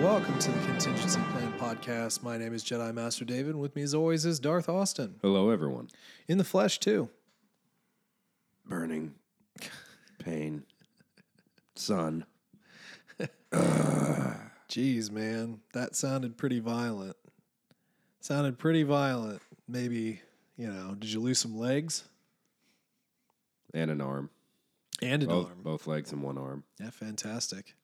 and welcome to the Contingency Plan Podcast. My name is Jedi Master David, and with me as always is Darth Austin. Hello, everyone. In the flesh, too. Burning, pain, sun. Jeez, man, that sounded pretty violent. Sounded pretty violent. Maybe, you know, did you lose some legs? and an arm. And an Both, arm. both legs and one arm. Yeah, fantastic.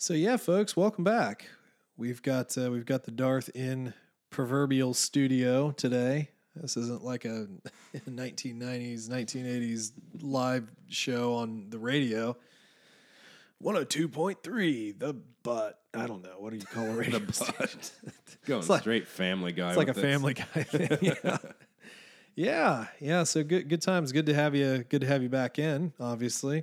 So yeah, folks, welcome back. We've got uh, we've got the Darth in proverbial studio today. This isn't like a 1990s, 1980s live show on the radio. 102.3, the butt. I don't know. What do you call a radio station? Going like- straight family guy. It's like a this. family guy thing. Yeah. yeah, yeah. So good, good times. Good to have you. Good to have you back in. Obviously,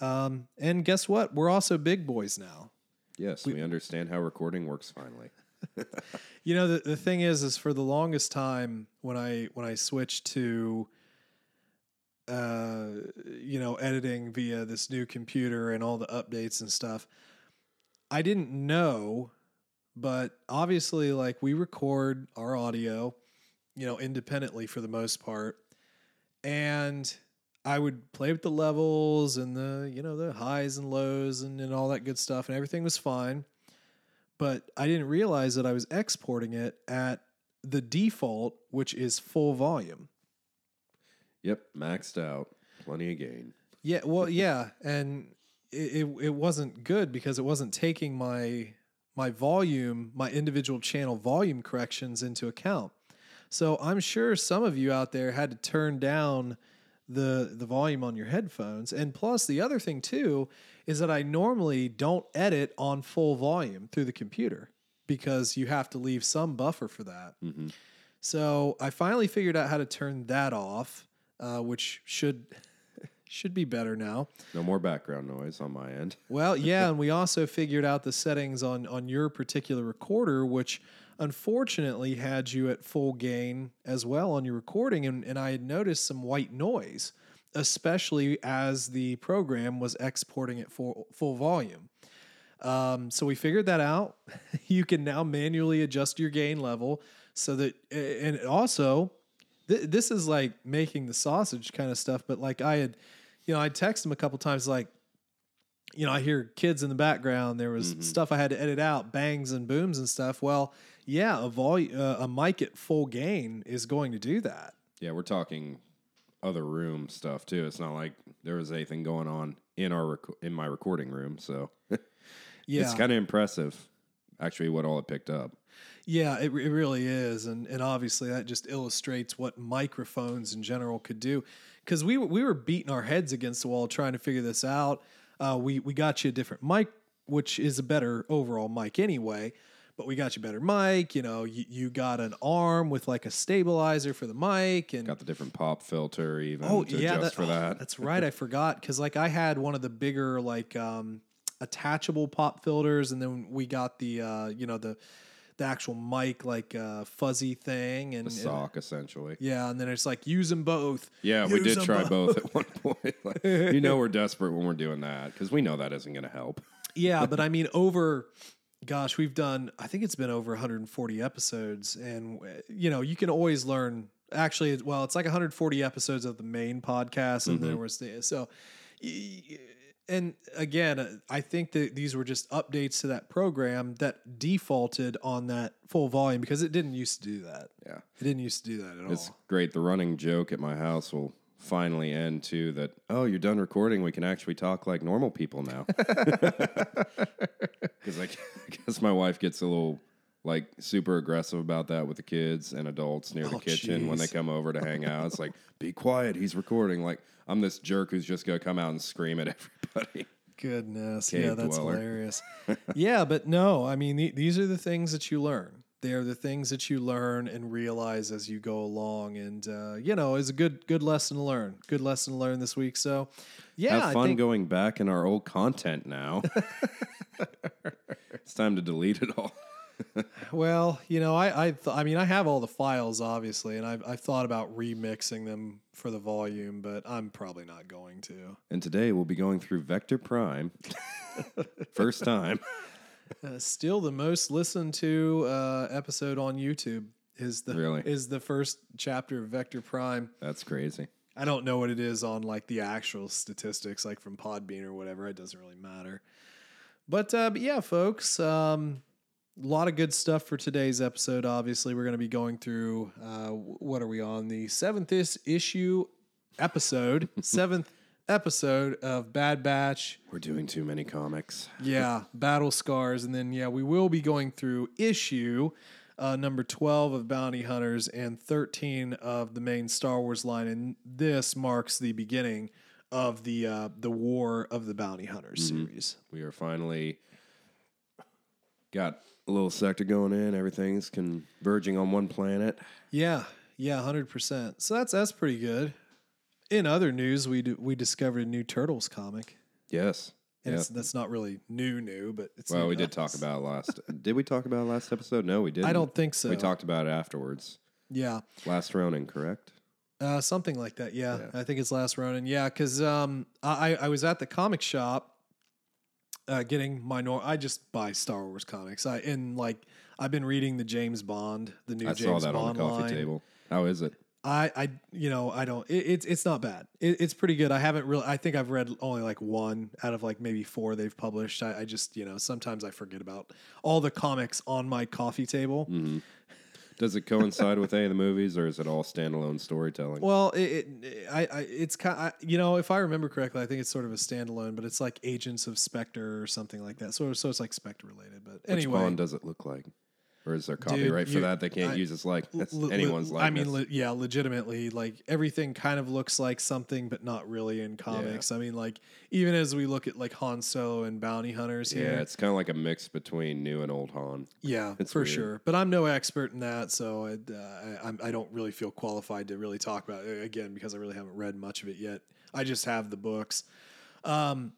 um, and guess what? We're also big boys now. Yes, we, understand how recording works finally. You know, the, the thing is, is for the longest time when I when I switched to, uh, you know, editing via this new computer and all the updates and stuff, I didn't know, but obviously, like we record our audio, you know, independently for the most part, and I would play with the levels and the you know the highs and lows and, and all that good stuff, and everything was fine but I didn't realize that I was exporting it at the default, which is full volume. Yep, maxed out. Plenty of gain. Yeah, well, yeah, and it, it it wasn't good because it wasn't taking my my volume, my individual channel volume corrections into account. So I'm sure some of you out there had to turn down the the volume on your headphones. And plus the other thing too is that I normally don't edit on full volume through the computer because you have to leave some buffer for that. hmm So I finally figured out how to turn that off, uh, which should should be better now. No more background noise on my end. Well, yeah, and we also figured out the settings on on your particular recorder, which unfortunately had you at full gain as well on your recording, and, and I had noticed some white noise, especially as the program was exporting at full full volume. Um, so we figured that out. you can now manually adjust your gain level so that, and also, th- this is like making the sausage kind of stuff. But like I had, you know, I texted him a couple times, like, you know, I hear kids in the background. There was Mhm. stuff I had to edit out, bangs and booms and stuff. Well, yeah, a volume, uh, a mic at full gain is going to do that. Yeah, we're talking other room stuff too. It's not like there was anything going on in our rec- in my recording room, so Yeah, it's kind of impressive. Actually, what all it picked up. Yeah, it, it really is, and and obviously that just illustrates what microphones in general could do. Because we were, we were beating our heads against the wall trying to figure this out. Uh, we we got you a different mic, which is a better overall mic anyway. But we got you better mic. You know, you, you got an arm with like a stabilizer for the mic, and Got the different pop filter even oh to yeah, adjust that, for that. that's right. I forgot because like I had one of the bigger like um, attachable pop filters, and then we got the uh, you know the the actual mic like uh, fuzzy thing, and the and- sock essentially. yeah, and then it's like use them both. Yeah, we did try both at one point. Like, you know, we're desperate when we're doing that because we know that isn't going to help. Yeah, but I mean over. Gosh, we've done. I think it's been over 140 episodes, and you know you can always learn. Actually, well, it's like 140 episodes of the main podcast, and there was the so. And again, uh, I think that these were just updates to that program that defaulted on that full volume because it didn't used to do that. Yeah, It didn't used to do that at it's all. It's great. The running joke at my house will finally end too. That oh, you're done recording. We can actually talk like normal people now. Because I, I guess my wife gets a little like super aggressive about that with the kids and adults near the Oh, kitchen when they come over to hang out. It's like, be quiet. He's recording. Like I'm this jerk who's just gonna come out and scream at everybody. Goodness, Cave yeah, that's dweller. hilarious. yeah, but no, I mean the, these are the things that you learn. They are the things that you learn and realize as you go along, and uh, you know, is a good good lesson to learn. Good lesson to learn this week. So, yeah, Have fun think, going back in our old content now. it's time to delete it all. Well, you know, I I, th- I mean, I have all the files obviously, and I've I've thought about remixing them for the volume, but I'm probably not going to. And today we'll be going through Vector Prime. First time. Uh, still the most listened to uh, episode on YouTube is the Really? is the first chapter of Vector Prime. That's crazy. I don't know what it is on like the actual statistics, like from Podbean or whatever. It doesn't really matter. But uh, but yeah, folks, um, a lot of good stuff for today's episode. Obviously, we're going to be going through uh, what are we on the seventh is- issue episode, seventh episode of Bad Batch. We're doing too many comics. Yeah, Battle Scars, and then yeah, we will be going through issue uh, number twelve of Bounty Hunters and thirteen of the main Star Wars line, and this marks the beginning of the uh, the War of the Bounty Hunters series. We are finally got a little sector going in. Everything's converging on one planet. Yeah, yeah, hundred percent. So that's that's pretty good. In other news, we do, we discovered a new Turtles comic, Yes. and it's, that's not really new, new, but it's Well, new we to did talk us. about it last. did we talk about it last episode? No, we didn't. I don't think so. We talked about it afterwards. Yeah, Last Ronin, correct? Uh, something like that. Yeah, Yeah. I think it's Last Ronin. Yeah, because um, I I was at the comic shop, uh, getting my nor. I just buy Star Wars comics. I and like I've been reading the James Bond, the new I James saw that Bond on the coffee line. table. How is it? I I you know I don't. It, it's it's not bad. It, it's pretty good. I haven't really. I think I've read only like one out of like maybe four they've published. I, I just you know sometimes I forget about all the comics on my coffee table. Mm. Does it coincide with any of the movies, or is it all standalone storytelling? Well, it, it I, I it's kind of, you know if I remember correctly, I think it's sort of a standalone, but it's like Agents of Spectre or something like that. So so it's like Spectre related. But Which anyway, Bond does it look like? Or is there copyright for you- that? They can't I- use its like that's le- le- anyone's I likeness. mean, le- yeah, legitimately, like everything kind of looks like something, but not really in comics. I mean, like even as we look at like Han Solo and Bounty Hunters yeah, here, it's kind of like a mix between new and old Han. Yeah, It's for weird. sure. But I'm no expert in that, so I, uh, I, I'm- I don't really feel qualified to really talk about it again because I really haven't read much of it yet. I just have the books. Um,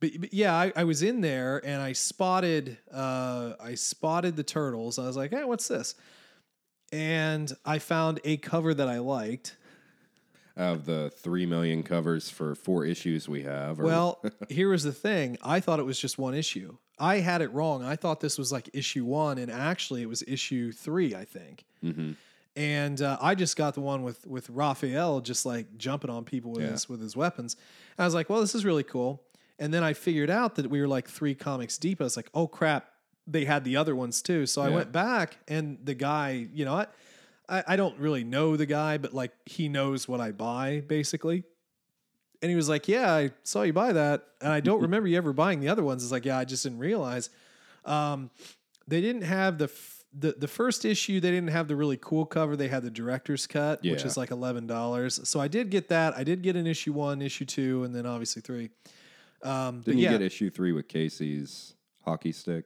but, but yeah, I, I was in there and I spotted uh, I spotted the turtles. I was like, hey, what's this? And I found a cover that I liked. Of the three million covers for four issues we have, or, Well, here was the thing. I thought it was just one issue. I had it wrong. I thought this was like issue one, and actually it was issue three, I think. Mhm. And uh, I just got the one with with Raphael just like jumping on people with Yeah. his with his weapons. I was like, well, this is really cool. And then I figured out that we were like three comics deep. I was like, oh crap, they had the other ones too. So I went back, and the guy, you know, I, I I don't really know the guy, but like he knows what I buy basically. And he was like, "Yeah, I saw you buy that, and I don't remember you ever buying the other ones." It's like, "Yeah, I just didn't realize." Um, they didn't have the, f- the the first issue. They didn't have the really cool cover. They had the director's cut, which is like eleven dollars. So I did get that. I did get an issue one, issue two, and then obviously three. Um, didn't yeah, you get issue three with Casey's hockey stick?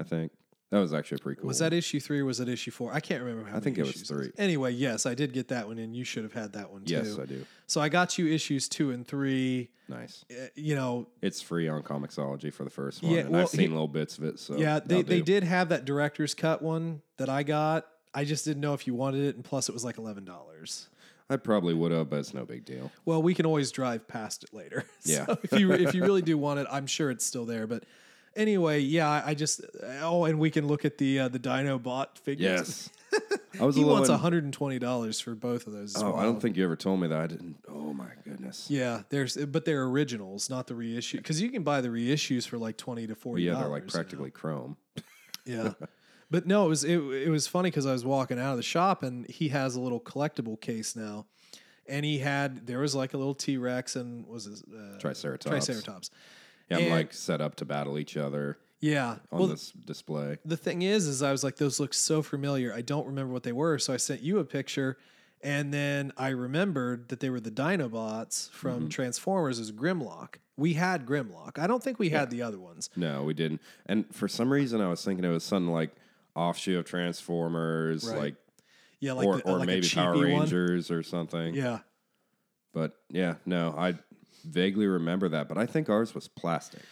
I think that was actually pretty cool. was that issue three? or Was it issue four? I can't remember. How I think it was three. Anyway, yes, I did get that one, and you should have had that one too. Yes, I do. So I got you issues two and three. Nice. Uh, You know, It's free on Comixology for the first one, Yeah, and well, I've seen he- little bits of it. So yeah, they, they did have that director's cut one that I got. I just didn't know if you wanted it, and plus it was like eleven dollars. I probably would have, but it's no big deal. Well, we can always drive past it later. Yeah. so if you if you really do want it, I'm sure it's still there. But anyway, yeah, I, just oh, and we can look at the uh, the Dinobot figures. Yes, I was he a wants 120 dollars for both of those. oh, I don't think you ever told me that. I didn't. Oh my goodness. Yeah, there's but they're originals, not the reissue. Because you can buy the reissues for like 20 to 40. Well, yeah, they're like practically chrome. Yeah. But no, it was it, it was funny because I was walking out of the shop and he has a little collectible case now, and he had there was like a little T Rex and was his uh, Triceratops. Triceratops. Yeah, I'm And- like set up to battle each other Yeah. on well, this display. the thing is, is I was like, those look so familiar. I don't remember what they were, so I sent you a picture, and then I remembered that they were the Dinobots from Mm-hmm. Transformers as Grimlock. We had Grimlock. I don't think we had the other ones. No, we didn't. And for some reason, I was thinking it was something like offshoot of Transformers, Right. like Yeah, like or the, or like maybe Power one. Rangers or something. Yeah. But yeah, no, I vaguely remember that. But I think ours was plastic.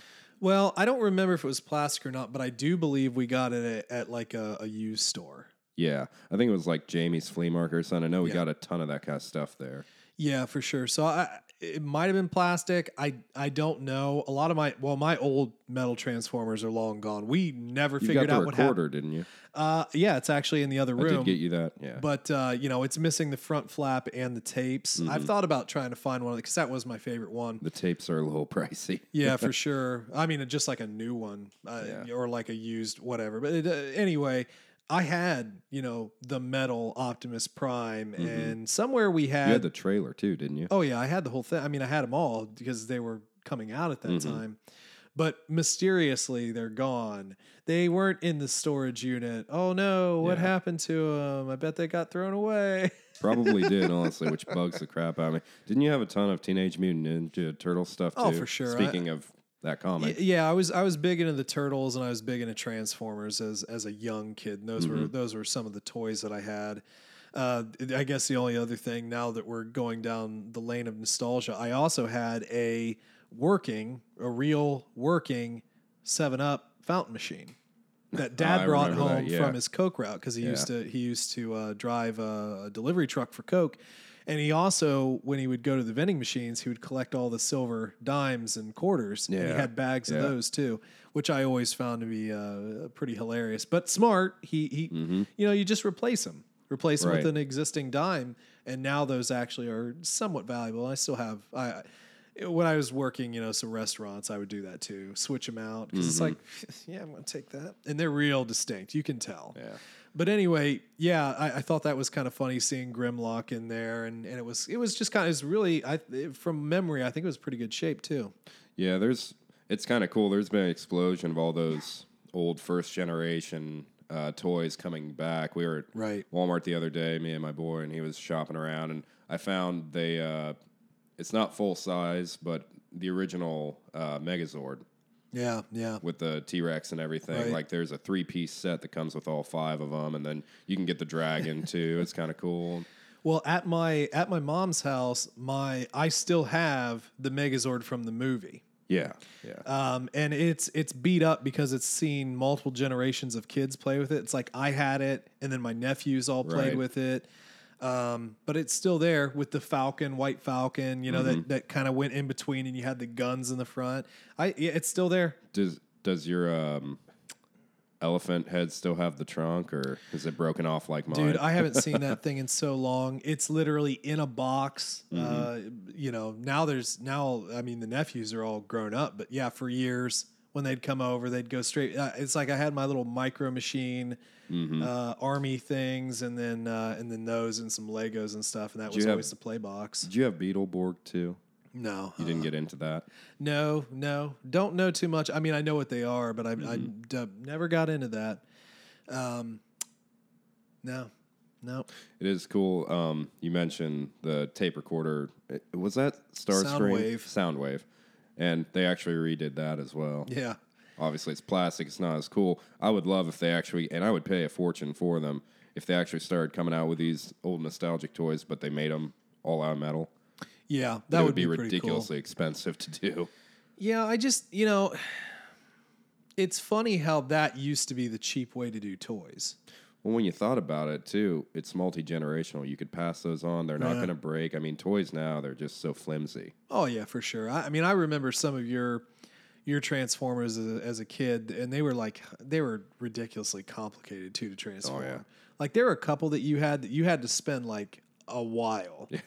Well, I don't remember if it was plastic or not, but I do believe we got it at, at like a, a used store. Yeah, I think it was like Jamie's flea market or something. I know we Yeah. got a ton of that kind of stuff there. Yeah, for sure. So I it might have been plastic. I I don't know. A lot of my well, my old metal transformers are long gone. We never You figured out what happened. recorder, didn't you? Uh, yeah, it's actually in the other room. I did get you that. Yeah. But uh, you know, it's missing the front flap and the tapes. Mm-hmm. I've thought about trying to find one because that was my favorite one. the tapes are a little pricey. Yeah, for sure. I mean, just like a new one, uh, Yeah. or like a used whatever. But it, uh, anyway, I had you know the metal Optimus Prime, and somewhere we had, Mm-hmm. You had the trailer too, didn't you? oh yeah, I had the whole thing. I mean, I had them all because they were coming out at that Mm-hmm. time. But mysteriously, they're gone. They weren't in the storage unit. Oh no, what Yeah. happened to them? I bet they got thrown away. Probably did, honestly, which bugs the crap out of me. Didn't you have a ton of Teenage Mutant Ninja Turtle stuff too? Oh, for sure. I- Speaking of that comic, Yeah, I was I was big into the turtles and I was big into Transformers as as a young kid. And those Mm-hmm. were those were some of the toys that I had. Uh, I guess the only other thing now that we're going down the lane of nostalgia, I also had a working, a real working Seven Up fountain machine that Dad I brought that, home yeah. from his Coke route because he used to he used to uh, drive a, a delivery truck for Coke. And he also, when he would go to the vending machines, he would collect all the silver dimes and quarters. And he had bags of those too, which I always found to be uh, pretty hilarious. But smart, he he, you know, you just replace them, replace them with Mm-hmm. An existing dime, and now those actually are somewhat valuable. I still have I. When I was working, you know, some restaurants, I would do that too. Switch them out because it's like, yeah, I'm gonna take that, and they're real distinct. You can tell. Yeah. But anyway, yeah, I, I thought that was kind of funny seeing Grimlock in there, and, and it was it was just kind of it was really I from memory I think it was pretty good shape too. Yeah, there's it's kind of cool. There's been an explosion of all those old first generation uh, toys coming back. We were at Right. Walmart the other day, me and my boy, and he was shopping around, and I found they. Uh, it's not full size, but the original uh, Megazord Yeah, yeah. with the T Rex and everything. Right. Like there's a three piece set that comes with all five of them, and then you can get the dragon too. It's kind of cool. Well, at my at my mom's house, my I still have the Megazord from the movie. Yeah, yeah. Um, and it's it's beat up because it's seen multiple generations of kids play with it. It's like I had it, and then my nephews all played Right. with it. Um, but it's still there with the Falcon, White Falcon, you know Mm-hmm. that that kind of went in between, and you had the guns in the front. I yeah, it's still there. Does does your um, elephant head still have the trunk, or is it broken off like mine? Dude, I haven't seen that thing in so long. It's literally in a box. Mm-hmm. Uh, you know, now there's now. I mean, the nephews are all grown up, but yeah, for years when they'd come over, they'd go straight. Uh, it's like I had my little micro machine, Mm-hmm. uh, army things, and then uh, and then those and some Legos and stuff, and that you was have- always the play box. Did you have Beetleborg too? No, You didn't get into that. no, no, don't know too much. I mean, I know what they are, but I, I Mm-hmm. d- never got into that. Um, no, no. It is cool. Um, you mentioned the tape recorder. Was that Starstream? Soundwave. Soundwave. And they actually redid that as well. Yeah. Obviously, it's plastic. It's not as cool. I would love if they actually, and I would pay a fortune for them if they actually started coming out with these old nostalgic toys, but they made them all out of metal. Yeah, That would would be, be, pretty cool. ridiculously expensive to do. Yeah, I just, you know, it's funny how that used to be the cheap way to do toys. Well, when you thought about it too, it's multi generational. You could pass those on. They're not Yeah. going to break. I mean, toys now they're just so flimsy. Oh yeah, for sure. I, I mean, I remember some of your your Transformers as a, as a kid, and they were like they were ridiculously complicated too to oh, transform. Oh, yeah. Like there were a couple that you had that you had to spend like a while. Yeah.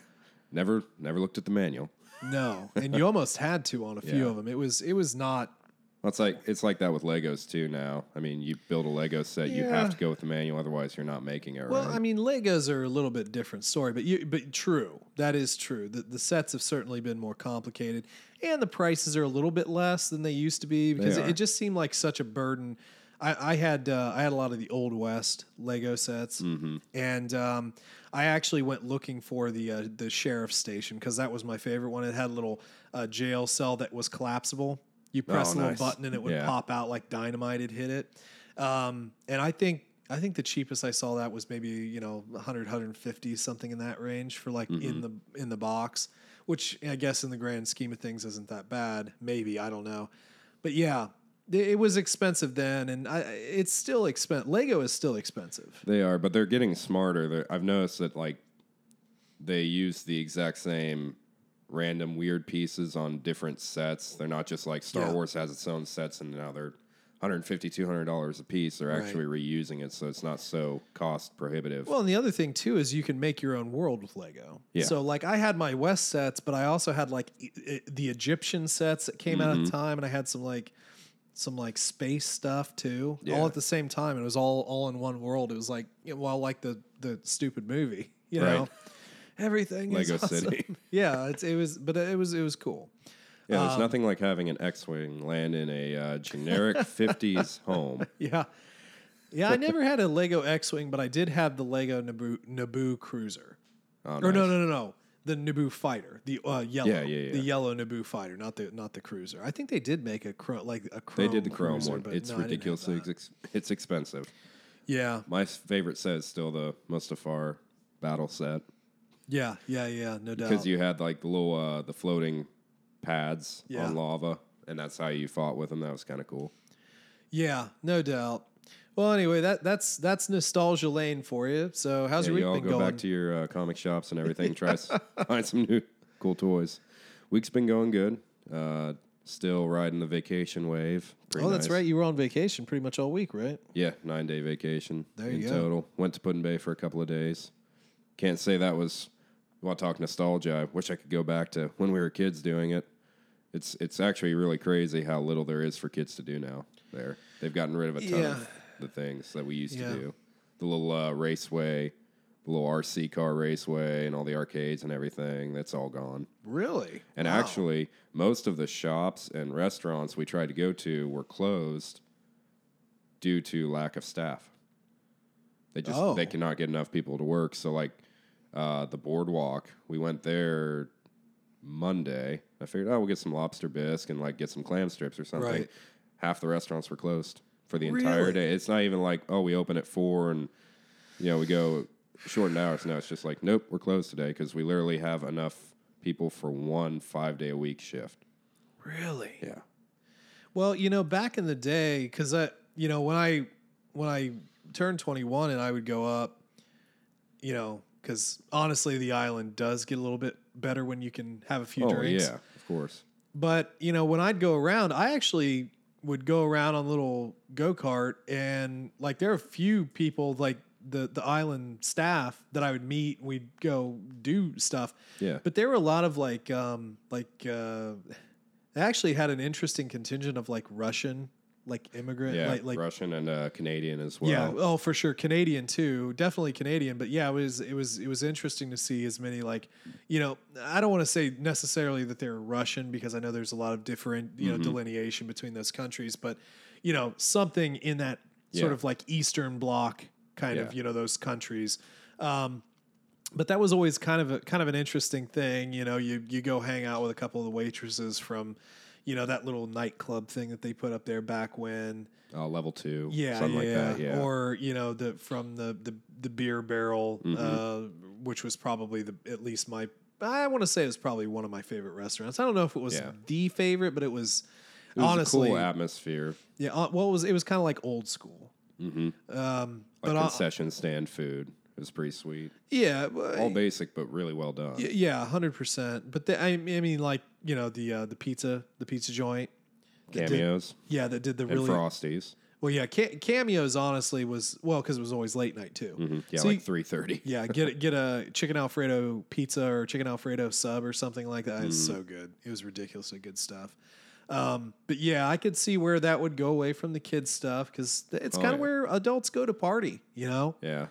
Never, never looked at the manual. No, and you almost had to on a few Yeah. of them. It was it was not. Well, it's like it's like that with Legos too. Now, I mean, you build a Lego set, you Yeah. have to go with the manual, otherwise you're not making it. Well, right? I mean, Legos are a little bit different story, but you, but true, that is true. The, the sets have certainly been more complicated, and the prices are a little bit less than they used to be because it, are. it just seemed like such a burden. I, I had uh, I had a lot of the old west Lego sets, Mm-hmm. and um, I actually went looking for the uh, the sheriff's station because that was my favorite one. It had a little uh, jail cell that was collapsible. You press Oh, a little nice. button and it would Yeah. pop out like dynamite had hit it. Um, and I think I think the cheapest I saw that was maybe you know 100 150 something in that range for like in the in the box, which I guess in the grand scheme of things isn't that bad. Maybe I don't know, but yeah, it, it was expensive then, and I, it's still expensive. Lego is still expensive. they are, but they're getting smarter. They're, I've noticed that like they use the exact same random weird pieces on different sets. They're not just like Star Yeah. Wars has its own sets and now they're 150 200 dollars a piece. They're Right. actually reusing it, so it's not so cost prohibitive. Well, and the other thing too is you can make your own world with Lego. Yeah. So like I had my West sets, but I also had like e- e- the Egyptian sets that came out Mm-hmm. at the time, and I had some like some like space stuff too, Yeah. all at the same time. It was all all in one world. It was like know, well, like the the stupid movie, you Right. Everything Lego is awesome. City. yeah, it's, it was, but it was it was cool. yeah, um, there's nothing like having an X-wing land in a uh, generic 50s home. Yeah. Yeah, I never had a Lego X-wing, but I did have the Lego Naboo, Naboo Cruiser. Oh, Or no, no, no, no, the Naboo Fighter, the uh, yellow, Yeah, yeah, the yellow Naboo Fighter, not the not the Cruiser. I think they did make a chrome like a chrome. They did the chrome cruiser, one. but It's no, I didn't have ridiculously ex- it's expensive. Yeah, My favorite set is still the Mustafar battle set yeah, yeah, yeah, no doubt. because you had like the little uh, the floating pads Yeah. on lava, and that's how you fought with them. That was kind of cool. yeah, no doubt. Well, anyway, that that's that's nostalgia lane for you. So, how's Yeah, your you week been go going? back to your uh, comic shops and everything. Try find some new cool toys. Week's been going good. Uh, still riding the vacation wave. Pretty oh, that's right. You were on vacation pretty much all week, right? Yeah, nine day vacation There in you go. total. Went to Put-in-Bay for a couple of days. Can't say that was. Want to talk nostalgia? I wish I could go back to when we were kids doing it. It's it's actually really crazy how little there is for kids to do now. There, they've gotten rid of a ton Yeah. of the things that we used Yeah. to do. The little uh, raceway, the little RC car raceway, and all the arcades and everything. That's all gone. Really? And Wow. actually, most of the shops and restaurants we tried to go to were closed due to lack of staff. They just Oh. they cannot get enough people to work. So like uh, the boardwalk, we went there Monday. I figured, oh, we'll get some lobster bisque and like get some clam strips or something. Right. Half the restaurants were closed for the entire Really? day. It's not even like, oh, we open at four and you know we go shortened hours. No, it's just like, nope, we're closed today because we literally have enough people for one five day a week shift. really? Yeah. Well, you know, back in the day, because I, you know, when I when I turned twenty one and I would go up, you know, because honestly, the island does get a little bit better when you can have a few Oh drinks. yeah, of course. But you know, when I'd go around, I actually would go around on a little go kart, and like there are a few people like the the island staff that I would meet. We'd go do stuff. Yeah. But there were a lot of like um like uh they actually had an interesting contingent of like Russian like immigrant Yeah, like like Russian and uh, Canadian as well. yeah, oh for sure, Canadian too, definitely Canadian. But yeah, it was it was it was interesting to see as many like, you know, I don't want to say necessarily that they're Russian because I know there's a lot of different you Mm-hmm. know delineation between those countries, but you know something in that sort Yeah. of like Eastern Bloc kind of you know those countries. Um, but that was always kind of a kind of an interesting thing. You know, you you go hang out with a couple of the waitresses from, you know, that little nightclub thing that they put up there back when. Uh, level two. Yeah, Something yeah, like that. Yeah. Or you know the from the the, the beer barrel, Mm-hmm. uh, which was probably the at least my I want to say it was probably one of my favorite restaurants. I don't know if it was Yeah. the favorite, but it was, it was honestly a cool atmosphere. yeah. uh, Well, it was it was kind of like old school. Mm-hmm. Um, Like but uh, concession stand food. It was pretty sweet. yeah, well, All basic, but really well done. y- yeah, hundred percent. But the, I, I mean, like you know the uh, the pizza the pizza joint. that did- Cameos yeah, that did the and really frosties. well. Yeah, ca- cameos honestly was well because it was always late night too. Mhm. Yeah, So like three thirty. Yeah, get get a chicken alfredo pizza or chicken alfredo sub or something like that. It's Mm. so good. It was ridiculously good stuff. Um, but yeah, I could see where that would go away from the kids stuff because it's Oh, kind of yeah. where adults go to party. You know? Yeah.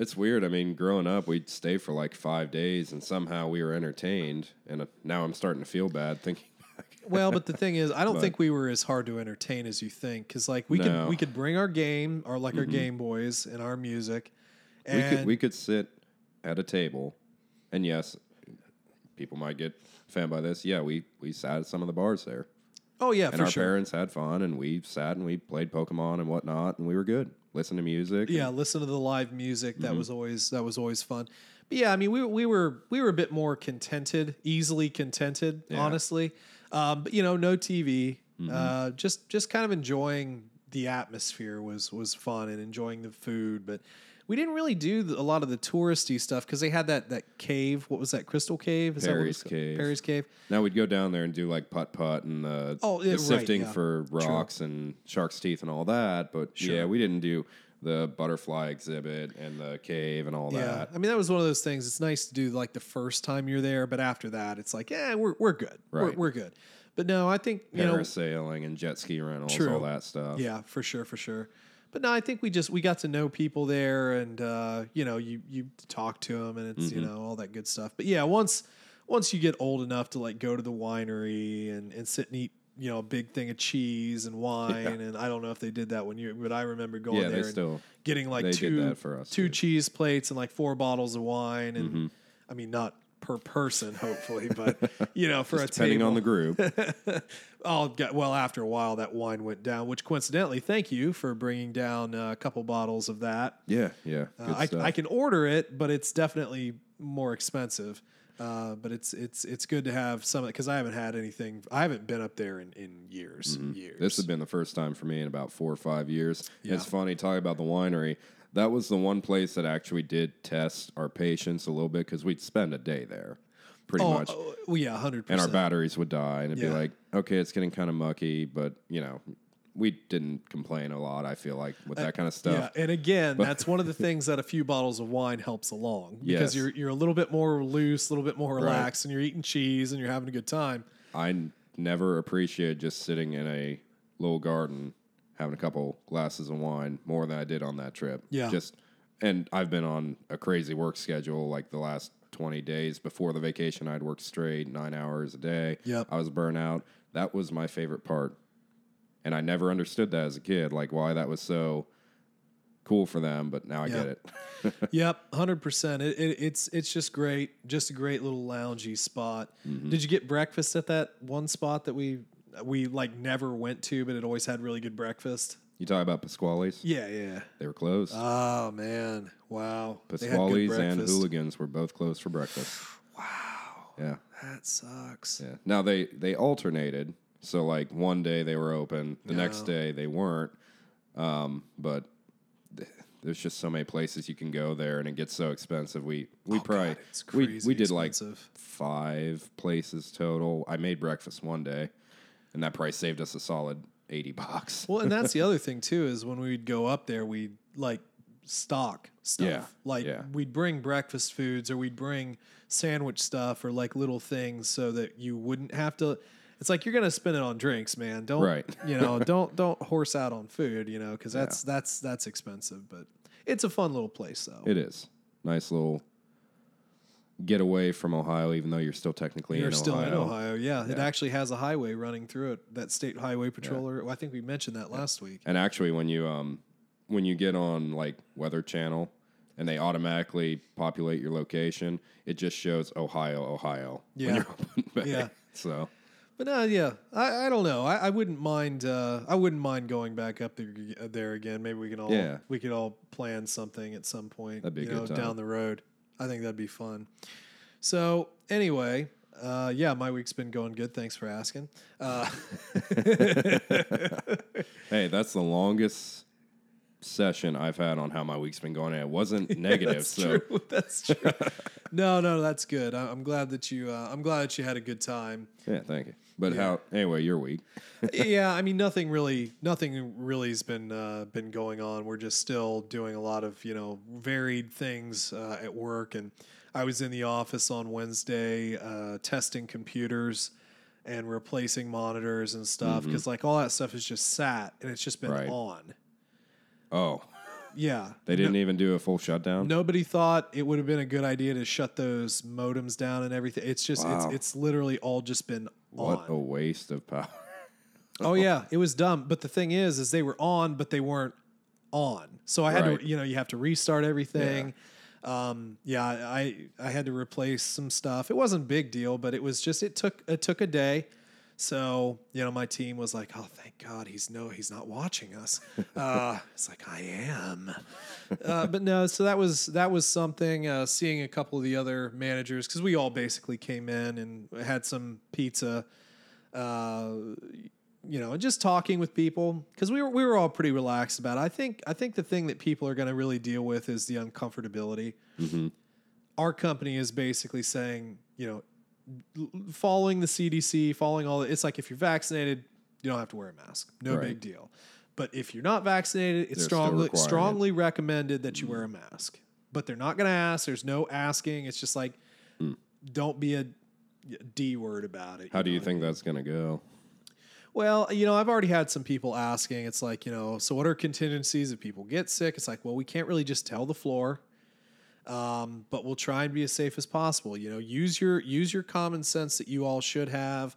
It's weird. I mean, growing up, we'd stay for like five days, and somehow we were entertained. And uh, now I'm starting to feel bad thinking back. Well, but the thing is, I don't But- think we were as hard to entertain as you think because like we No. Mm-hmm. could we could bring our game or like our Game Boys and our music. we And could we could sit at a table, and yes, people might get offended by this. Yeah, we we sat at some of the bars there, oh yeah, and our sure. parents had fun, and we sat and we played Pokemon and whatnot, and we were good. Listen to music. Yeah, listen to the live music. Mm-hmm. That was always that was always fun. But yeah, I mean, we we were we were a bit more contented, easily contented, Yeah. honestly. Um, but you know, no TV. Mm-hmm. Uh, just just kind of enjoying the atmosphere was was fun and enjoying the food. But we didn't really do the, a lot of the touristy stuff because they had that that cave. What was that? Crystal Cave? Is Perry's that what Cave. Perry's Cave. Now we'd go down there and do like putt putt and uh, oh, the, Oh, the yeah, right, sifting yeah. for rocks and shark's teeth and all that. But yeah, we didn't do the butterfly exhibit and the cave and all Yeah, that. I mean that was one of those things. It's nice to do like the first time you're there, but after that, it's like, yeah, we're we're good. We're, Right. we're good. But no, I think you know, Parasailing and jet ski rentals, True. all that stuff. Yeah, for sure, for sure. But no, I think we just we got to know people there, and uh, you know, you you talk to them, and it's Mm-hmm. you know all that good stuff. But yeah, once once you get old enough to like go to the winery and and sit and eat you know a big thing of cheese and wine, and I don't know if they did that when you, but I remember going Yeah, there and still getting like two two too. Mm-hmm. cheese plates and like four bottles of wine, and I mean not per person, hopefully, but you know for a depending table. on the group. Oh, got, well, after a while, that wine went down. Which, coincidentally, thank you for bringing down a couple bottles of that. yeah, yeah. Uh, I. I can order it, but it's definitely more expensive. Uh, but it's it's it's good to have some because I haven't had anything. I haven't been up there in, in years, years. Mm-hmm. This has been the first time for me in about four or five years. Yeah. It's funny talking about the winery. That was the one place that actually did test our patience a little bit because we'd spend a day there, pretty oh, much, oh, well, yeah, 100%. and our batteries would die, and it'd Yeah. be like, okay, it's getting kind of mucky, but you know, we didn't complain a lot. I feel like with uh, that kind of stuff. Yeah, and again, that's one of the things that a few bottles of wine helps along because Yes. you're you're a little bit more loose, a little bit more relaxed, and you're eating cheese and you're having a good time. I n- never appreciated just sitting in a little garden having a couple glasses of wine more than I did on that trip. Yeah. Just and I've been on a crazy work schedule like the last 20 days before the vacation I'd work straight 9 hours a day. Yep. I was burnt out. That was my favorite part. And I never understood that as a kid like why that was so cool for them, but now I Yeah. get it. Yep, hundred percent. It, it, it's it's just great, just a great little loungy spot. Mm-hmm. Did you get breakfast at that one spot that we we like never went to, but it always had really good breakfast? you talk about Pasquale's? Yeah, yeah. They were closed. Oh man, wow. Pasquale's and. Hooligans were both closed for breakfast. Wow, Yeah. that sucks. Yeah. Now they they alternated. So like one day they were open, the next day they weren't. Um, but th- there's just so many places you can go there, and it gets so expensive. We we Oh, probably God, it's we we did like five places total. I made breakfast one day, and that price saved us a solid eighty bucks. Well, and that's the other thing too is when we'd go up there, we'd like stock stuff. Yeah, Like yeah. we'd bring breakfast foods or we'd bring sandwich stuff or like little things so that you wouldn't have to. It's like you're gonna spend it on drinks, man. Don't Right. you know? Don't don't horse out on food, you know, because that's that's that's expensive. But it's a fun little place though. It is nice little get away from Ohio, even though you're still technically You're in still Ohio. in Ohio, yeah. It actually has a highway running through it. That state highway patroller. Well, I think we mentioned that last week. And actually, when you um when you get on like Weather Channel and they automatically populate your location, it just shows Ohio, Ohio. Yeah. When you're open. Yeah. So But uh, yeah, I, I don't know. I, I wouldn't mind. Uh, I wouldn't mind going back up there, uh, there again. Maybe we can all Yeah. we could all plan something at some point. That'd be a you good know, time. down the road. I think that'd be fun. So anyway, uh, yeah, my week's been going good. Thanks for asking. Uh, hey, that's the longest session I've had on how my week's been going. And it wasn't negative. that's so true. That's true. no, no, that's good. I, I'm glad that you. Uh, I'm glad that you had a good time. yeah, thank you. But how anyway, your week. yeah, I mean nothing really nothing really has been uh, been going on. We're just still doing a lot of, you know, varied things uh, at work and I was in the office on Wednesday uh, testing computers and replacing monitors and stuff because like all that stuff is just sat and it's just been Right. on. Oh. Yeah. They didn't even do a full shutdown? Nobody thought it would have been a good idea to shut those modems down and everything. It's just Wow. it's it's literally all just been What on. a waste of power. Oh yeah, it was dumb. But the thing is, is they were on, but they weren't on. So I had Right. to, you know, you have to restart everything. Um, yeah, I I had to replace some stuff. It wasn't a big deal, but it was just it took it took a day. So you know, my team was like, "Oh, thank God, he's no, he's not watching us." Uh, it's like I am, uh, but no. So that was that was something. Uh, seeing a couple of the other managers because we all basically came in and had some pizza. Uh, you know, and just talking with people because we were we were all pretty relaxed about it. I think I think the thing that people are going to really deal with is the uncomfortability. Our company is basically saying, you know, following the CDC, following all. The, it's like if you're vaccinated, you don't have to wear a mask. No Right. big deal. But if you're not vaccinated, it's They're strongly strongly recommended that you mm. wear a mask. But they're not going to ask. There's no asking. It's just like, mm. don't be a D word about it. How do you think that's gonna go? well, you know, I've already had some people asking. It's like, you know, so what are contingencies if people get sick? It's like, well, we can't really just tell the floor, um, but we'll try and be as safe as possible. You know, use your use your common sense that you all should have.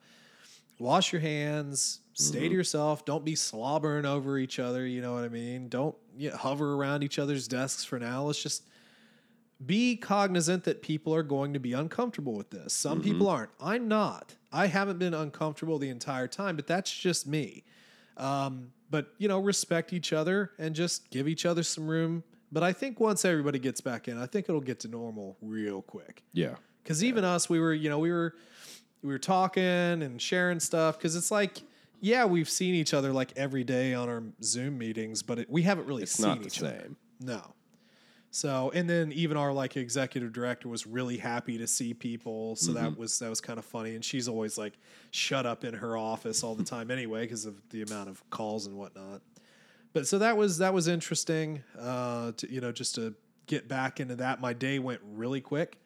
Wash your hands. Stay to yourself. Don't be slobbering over each other. You know what I mean? Don't you know, hover around each other's desks for now. Let's just be cognizant that people are going to be uncomfortable with this. Some people aren't. I'm not. I haven't been uncomfortable the entire time, but that's just me. Um, but you know, respect each other and just give each other some room. But I think once everybody gets back in, I think it'll get to normal real quick. Yeah. Because even us, we were, you know, we were, we were talking and sharing stuff. Because it's like, yeah, we've seen each other like every day on our Zoom meetings, but it, we haven't really It's seen not the each other. same. No. So and then even our like executive director was really happy to see people. So Mm-hmm. that was that was kind of funny. And she's always like shut up in her office all the time anyway because of the amount of calls and whatnot. But so that was that was interesting. Uh, to you know just to get back into that. My day went really quick.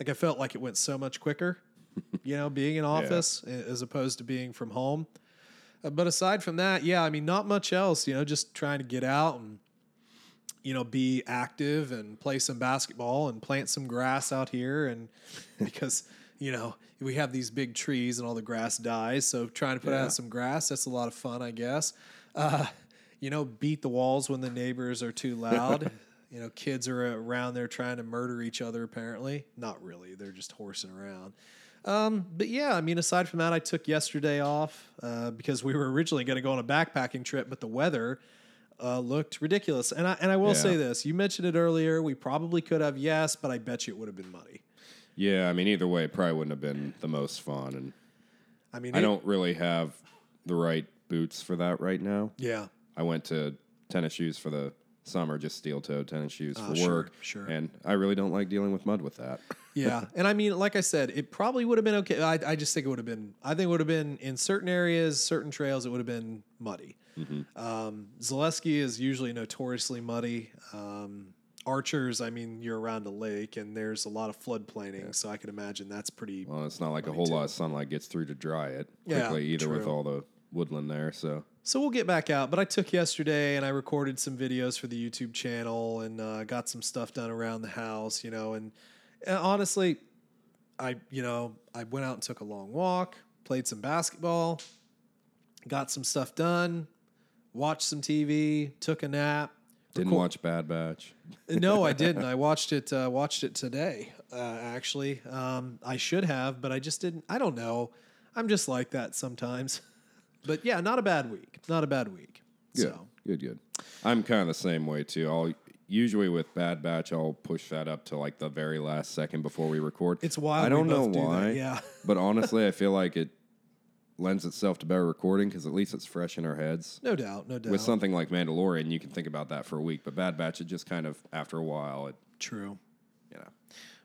Like I felt like it went so much quicker. You know, being in office a- as opposed to being from home. Uh, But aside from that, yeah, I mean, not much else. You know, just trying to get out and you know be active and play some basketball and plant some grass out here and because you know we have these big trees and all the grass dies so trying to put Yeah. out some grass that's a lot of fun i guess uh, you know beat the walls when the neighbors are too loud you know kids are around there trying to murder each other apparently not really they're just horsing around um, but yeah, I mean, aside from that, I took yesterday off uh, because we were originally going to go on a backpacking trip, but the weather uh, looked ridiculous. And I and I will Yeah. say this: you mentioned it earlier. We probably could have, yes, but I bet you it would have been muddy. Yeah, I mean, either way, it probably wouldn't have been the most fun. And I mean, I it- don't really have the right boots for that right now. Yeah, I went to tennis shoes for the summer, just steel toe tennis shoes for Oh, sure, work. sure. And I really don't like dealing with mud with that. yeah. And I mean, like I said, it probably would have been okay. I, I just think it would have been. I think it would have been in certain areas, certain trails, it would have been muddy. Um, Zaleski is usually notoriously muddy. Um, Archers, I mean, you're around a lake and there's a lot of floodplaining, so I can imagine that's pretty. Well, it's not like a whole lot of sunlight gets through to dry it Yeah, quickly either with all the woodland there. So So we'll get back out. But I took yesterday and I recorded some videos for the YouTube channel and uh, got some stuff done around the house, you know. And, and honestly, I you know I went out and took a long walk, played some basketball, got some stuff done, watched some TV, took a nap. didn't Record- watch Bad Batch. no, I didn't. I watched it. Uh, watched it today. Uh, actually, um, I should have, but I just didn't. I don't know. I'm just like that sometimes. But yeah, not a bad week. Not a bad week. Good, So good, good. I'm kind of the same way too. I'll usually with Bad Batch, I'll push that up to like the very last second before we record. it's wild. I don't know do that, why. Yeah. but honestly, I feel like it lends itself to better recording because at least it's fresh in our heads. No doubt. No doubt. With something like Mandalorian, you can think about that for a week, but Bad Batch, it just kind of after a while, it True. you know.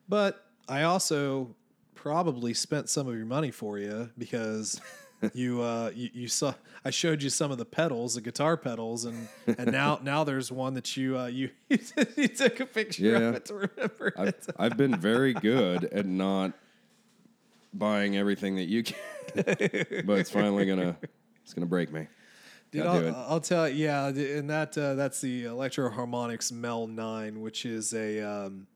But I also probably spent some of your money for you because you uh you, you saw I showed you some of the pedals, the guitar pedals, and and now now there's one that you uh you you took a picture Yeah. of it to remember I've it. I've been very good at not buying everything that you can, but it's finally gonna it's gonna break me. Dude, I'll. I'll tell you, yeah, and that uh, that's the Electro-Harmonix Mel Nine, which is a um,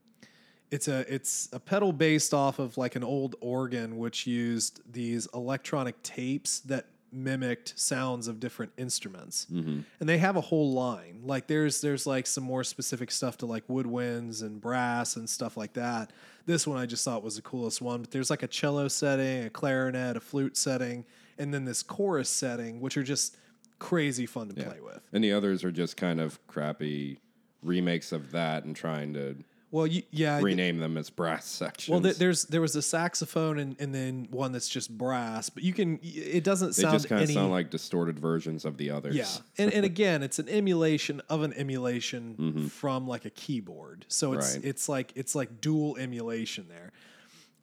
it's a it's a pedal based off of like an old organ, which used these electronic tapes that mimicked sounds of different instruments, Mm-hmm. and they have a whole line. Like there's there's like some more specific stuff to like woodwinds and brass and stuff like that. This one I just thought was the coolest one, but there's like a cello setting, a clarinet, a flute setting, and then this chorus setting, which are just crazy fun to play with. And the others are just kind of crappy remakes of that and trying to Well, you, yeah. Rename them as brass sections. well, th- there's there was a saxophone and, and then one that's just brass, but you can. It doesn't they sound just kind of sound like distorted versions of the others. yeah, and and again, it's an emulation of an emulation from like a keyboard. So it's Mm-hmm. Right. it's like it's like dual emulation there.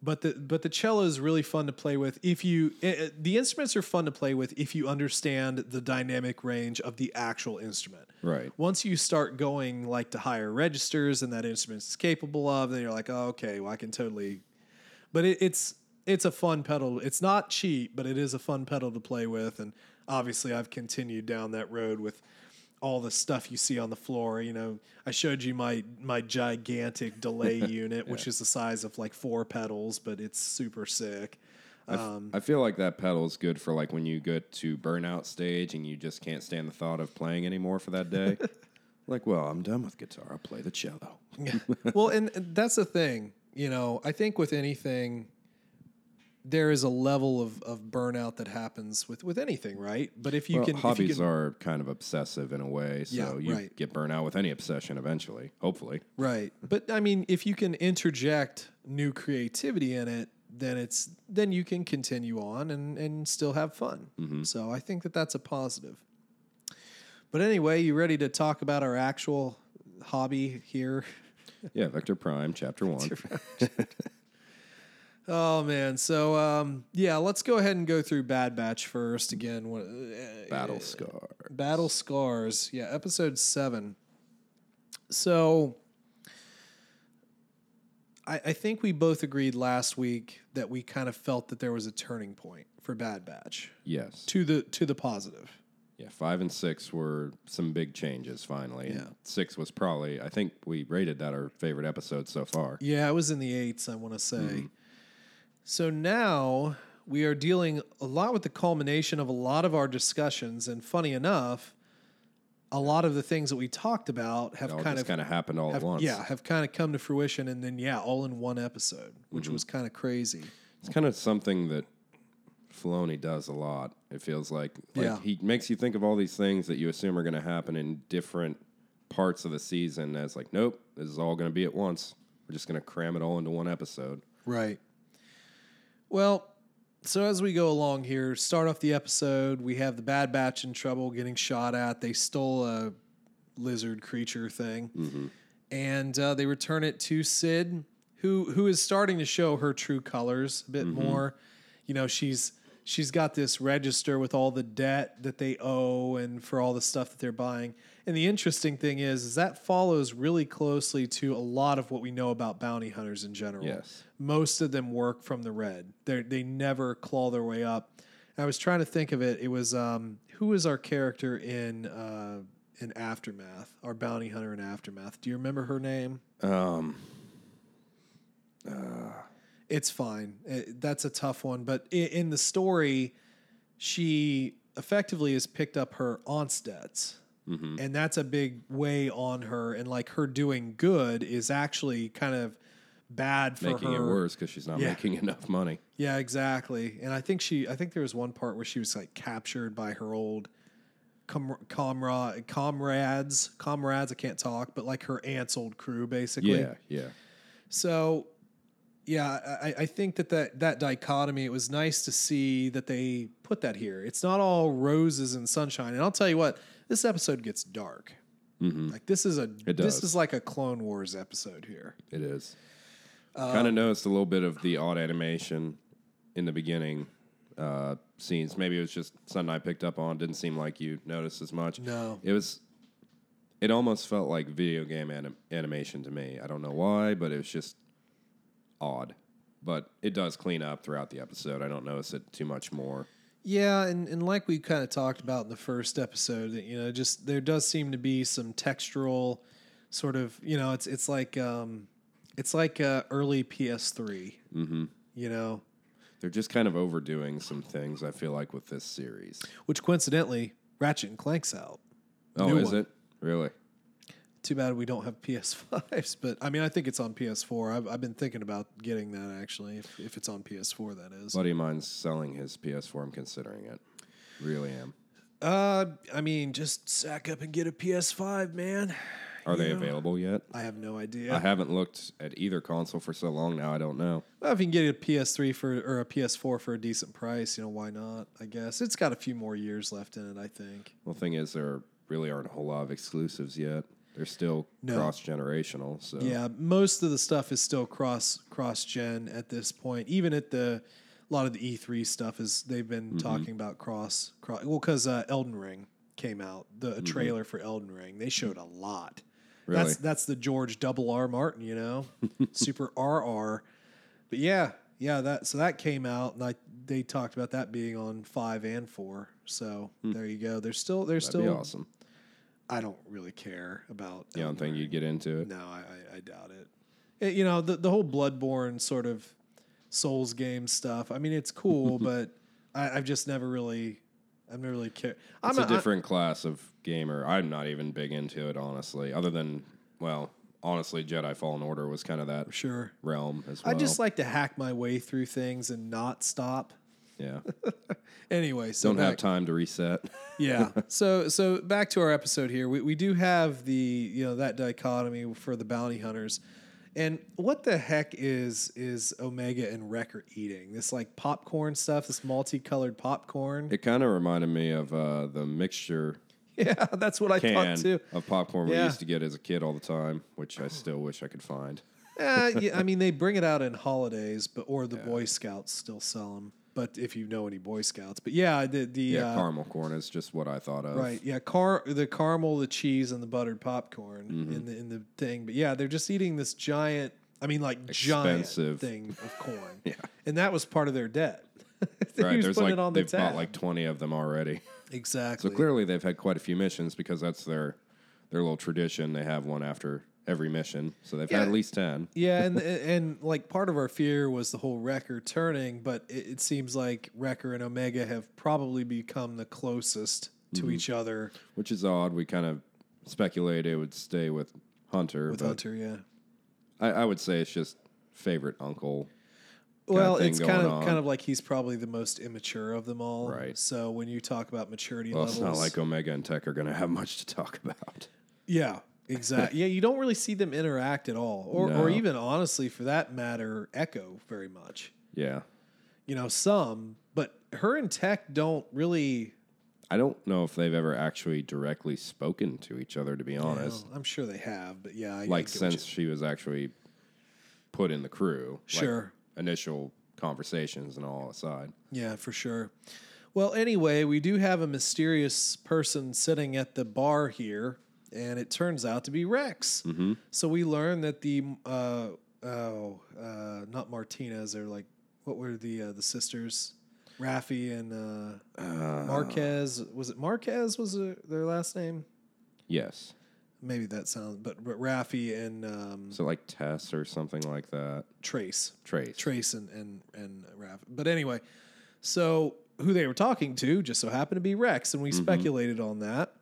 But the but the cello is really fun to play with if you eh, eh, the instruments are fun to play with if you understand the dynamic range of the actual instrument. Right. Once you start going like to higher registers and that instrument is capable of, then you're like, oh, okay, well I can totally. But it, it's it's a fun pedal. It's not cheap, but it is a fun pedal to play with. And obviously, I've continued down that road with all the stuff you see on the floor. You know, I showed you my my gigantic delay unit, which is the size of like four pedals, but it's super sick. Um, I feel like that pedal is good for like when you get to burnout stage and you just can't stand the thought of playing anymore for that day. like, well, I'm done with guitar. I'll play the cello. well, and, and that's the thing. You know, I think with anything, there is a level of, of burnout that happens with, with anything, right? But if you Well, can, hobbies you can, are kind of obsessive in a way, so Yeah, you right. get burnt out with any obsession eventually. Hopefully, right. But I mean, if you can interject new creativity in it, then it's then you can continue on and and still have fun. Mm-hmm. So I think that that's a positive. But anyway, you ready to talk about our actual hobby here? yeah. Vector Prime, Chapter One. Oh man, so um, yeah, let's go ahead and go through Bad Batch first again. Uh, Battle Scar. Battle Scars, yeah, episode seven. So, I, I think we both agreed last week that we kind of felt that there was a turning point for Bad Batch Yes. to the to the positive. Yeah, five and six were some big changes finally. and Yeah. Six was probably, I think we rated that our favorite episode so far. Yeah, it was in the eights, I want to say. Mm-hmm. So now we are dealing a lot with the culmination of a lot of our discussions, and funny enough, a lot of the things that we talked about have kind of kind of happened all have, at once. yeah have kind of come to fruition, and then yeah, all in one episode, which Mm-hmm. was kind of crazy. It's kind of something that Filoni does a lot. It feels like, like Yeah. he makes you think of all these things that you assume are going to happen in different parts of the season. As like, nope, this is all going to be at once. We're just going to cram it all into one episode. Right. Well, so as we go along here, start off the episode, we have the Bad Batch in trouble, getting shot at. They stole a lizard creature thing, and uh, they return it to Cid, who who is starting to show her true colors a bit more. You know, she's she's got this register with all the debt that they owe and for all the stuff that they're buying. And the interesting thing is, is that follows really closely to a lot of what we know about bounty hunters in general Yes. most of them work from the red. They they never claw their way up. I was trying to think of it. It was um, who was our character in uh, in Aftermath? Our bounty hunter in Aftermath. Do you remember her name? Um, It's fine. Uh, that's a tough one, but in, in the story, she effectively has picked up her aunt's debts. Mm-hmm. And that's a big way on her, and like her doing good is actually kind of bad for her. making her. it worse because she's not Yeah. making enough money. Yeah, exactly. And I think she, I think there was one part where she was like captured by her old com- comrade, comrades, comrades. I can't talk, but like her aunt's old crew, basically. Yeah, yeah. So, yeah, I, I think that, that that dichotomy. It was nice to see that they put that here. It's not all roses and sunshine. And I'll tell you what, this episode gets dark. Like this is a this is like a Clone Wars episode here. It is. Um, kind of noticed a little bit of the odd animation in the beginning uh, scenes. Maybe it was just something I picked up on. Didn't seem like you noticed as much. No. It was. It almost felt like video game anim- animation to me. I don't know why, but it was just odd. But it does clean up throughout the episode. I don't notice it too much more. Yeah, and, and like we kind of talked about in the first episode, you know, just there does seem to be some textural sort of, you know, it's it's like um, it's like uh, early PS3. Mm-hmm. You know, They're just kind of overdoing some things. I feel like with this series. which coincidentally, Ratchet and Clank's out. Oh, New is one. it really? Too bad we don't have PS5s, but I mean, I think it's on PS4. I've, I've been thinking about getting that actually, if, if it's on PS4, that is. buddy of mine's selling his PS4. I'm considering it. Really am. Uh, I mean, just sack up and get a PS5, man. Are they know, available yet? I have no idea. I haven't looked at either console for so long now. I don't know. Well, if you can get a PS3 for or a PS4 for a decent price, you know why not? I guess it's got a few more years left in it. I think. Well, the thing is, there really aren't a whole lot of exclusives yet. They're still No. cross generational. So Yeah, most of the stuff is still cross cross gen at this point. Even at the a lot of the E3 stuff is they've been mm-hmm. talking about cross cross. Well, because uh, Elden Ring came out, the a mm-hmm. trailer for Elden Ring, they showed a lot. Really? That's that's the George Double R Martin, you know, Super RR. But yeah, yeah, that so that came out, and I they talked about that being on five and four. So hmm. there you go. There's still there's that'd still be awesome. I don't really care about. You don't think you'd get into it? No, I, I, I doubt it. It- You know, the the whole Bloodborne sort of Souls game stuff. I mean, it's cool, but I, I've just never really, I've never really cared. I'm It's a a- I- different class of gamer. I'm not even big into it, honestly. Other than, well, honestly, Jedi Fallen Order was kind of that sure. realm as well. I just like to hack my way through things and not stop. Yeah. Anyway, so Don't have time to reset. yeah. So so back to our episode here. We we do have the you know that dichotomy for the bounty hunters. And what the heck is is Omega and Wrecker eating? This like popcorn stuff, this multicolored popcorn. It kind of reminded me of uh, the mixture yeah, that's what I thought too. of popcorn we used to get as a kid all the time, which I still wish I could find. Uh, yeah, I mean, they bring it out in holidays, but or the Boy Scouts still sell them. But if you know any Boy Scouts, but yeah, the the Yeah, uh, caramel corn is just what I thought of. Right. Yeah. Car the caramel, the cheese, and the buttered popcorn Mm-hmm. in the in the thing. But yeah, they're just eating this giant. I mean, like Expensive. giant thing of corn. Yeah. And that was part of their debt. Right. There's like it on the they've tab. bought like 20 of them already. exactly. So clearly they've had quite a few missions because that's their their little tradition. They have one after every mission. So they've Yeah. had at least 10. Yeah, and and like part of our fear was the whole Wrecker turning, but it, it seems like Wrecker and Omega have probably become the closest to Mm-hmm. each other which is odd. We kind of speculated it would stay with Hunter, with but Hunter. Yeah. I, I would say it's just favorite uncle. Well, thing it's kind of on. kind of like he's probably the most immature of them all. Right. So when you talk about maturity Well, levels, it's not like Omega and Tech are going to have much to talk about. Yeah, exactly. yeah, you don't really see them interact at all, or or even honestly, for that matter, Echo very much. Yeah, You know, some, but her and Tech don't really. I don't know if they've ever actually directly spoken to each other. To be honest, I'm sure they have, but yeah, I, like since she was actually put in the crew, like, Sure. initial conversations and all aside. yeah, for sure. Well, anyway, we do have a mysterious person sitting at the bar here, and it turns out to be Rex. Mm-hmm. So we learn that the uh, oh, uh, not Martinez, they're like what were the uh, the sisters, Rafi and uh, Marquez. Was it Marquez? Was their last name? Yes, Maybe that sounds, but but Rafi and um, so like Tess or something like that. Trace, Trace. Trace and and and Rafi. But anyway, so who they were talking to just so happened to be Rex, and we speculated on that.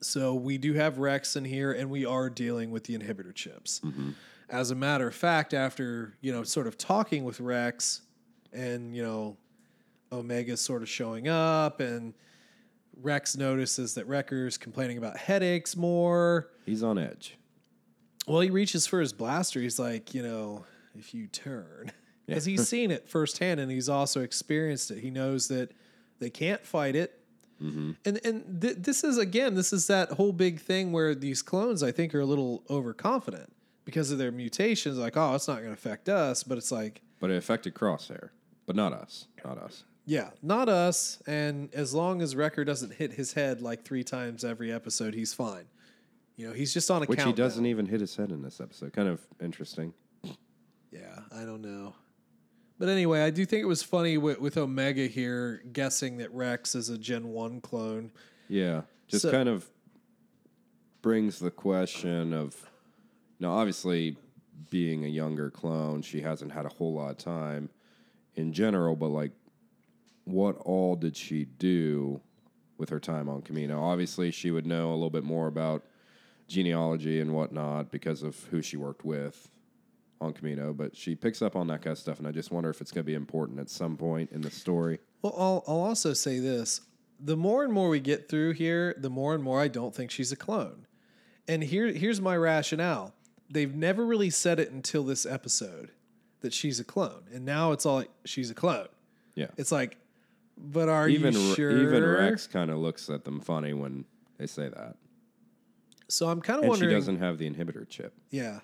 So we do have Rex in here, and we are dealing with the inhibitor chips. Mm-hmm. As a matter of fact, after you know, sort of talking with Rex, and you know, Omega sort of showing up, and Rex notices that Wrecker's complaining about headaches more. He's on edge. Well, he reaches for his blaster. He's like, you know, if you turn, because he's seen it firsthand and he's also experienced it. He knows that they can't fight it. Mm-hmm. And and th- this is again, this is that whole big thing where these clones, I think, are a little overconfident because of their mutations. Like, oh, it's not going to affect us, but it's like, But it affected Crosshair, but not us. Not us. yeah, not us. And as long as Wrecker doesn't hit his head like three times every episode, he's fine. You know, he's just on a Which he doesn't even hit his head in this episode. Kind of interesting. Yeah, I don't know. But anyway, I do think it was funny with, with Omega here guessing that Rex is a Gen 1 clone. Yeah, just So- kind of brings the question of now, obviously, being a younger clone, she hasn't had a whole lot of time in general, but like, what all did she do with her time on Camino? Obviously, she would know a little bit more about genealogy and whatnot because of who she worked with on Camino, but she picks up on that kind of stuff, and I just wonder if it's going to be important at some point in the story. Well, I'll, I'll also say this. The more and more we get through here, the more and more I don't think she's a clone. And here here's my rationale. They've never really said it until this episode that she's a clone. And now it's all like she's a clone. Yeah. It's like, but are even you sure? even Rex kind of looks at them funny when they say that. So I'm kind of wondering. she doesn't have the inhibitor chip. Yeah.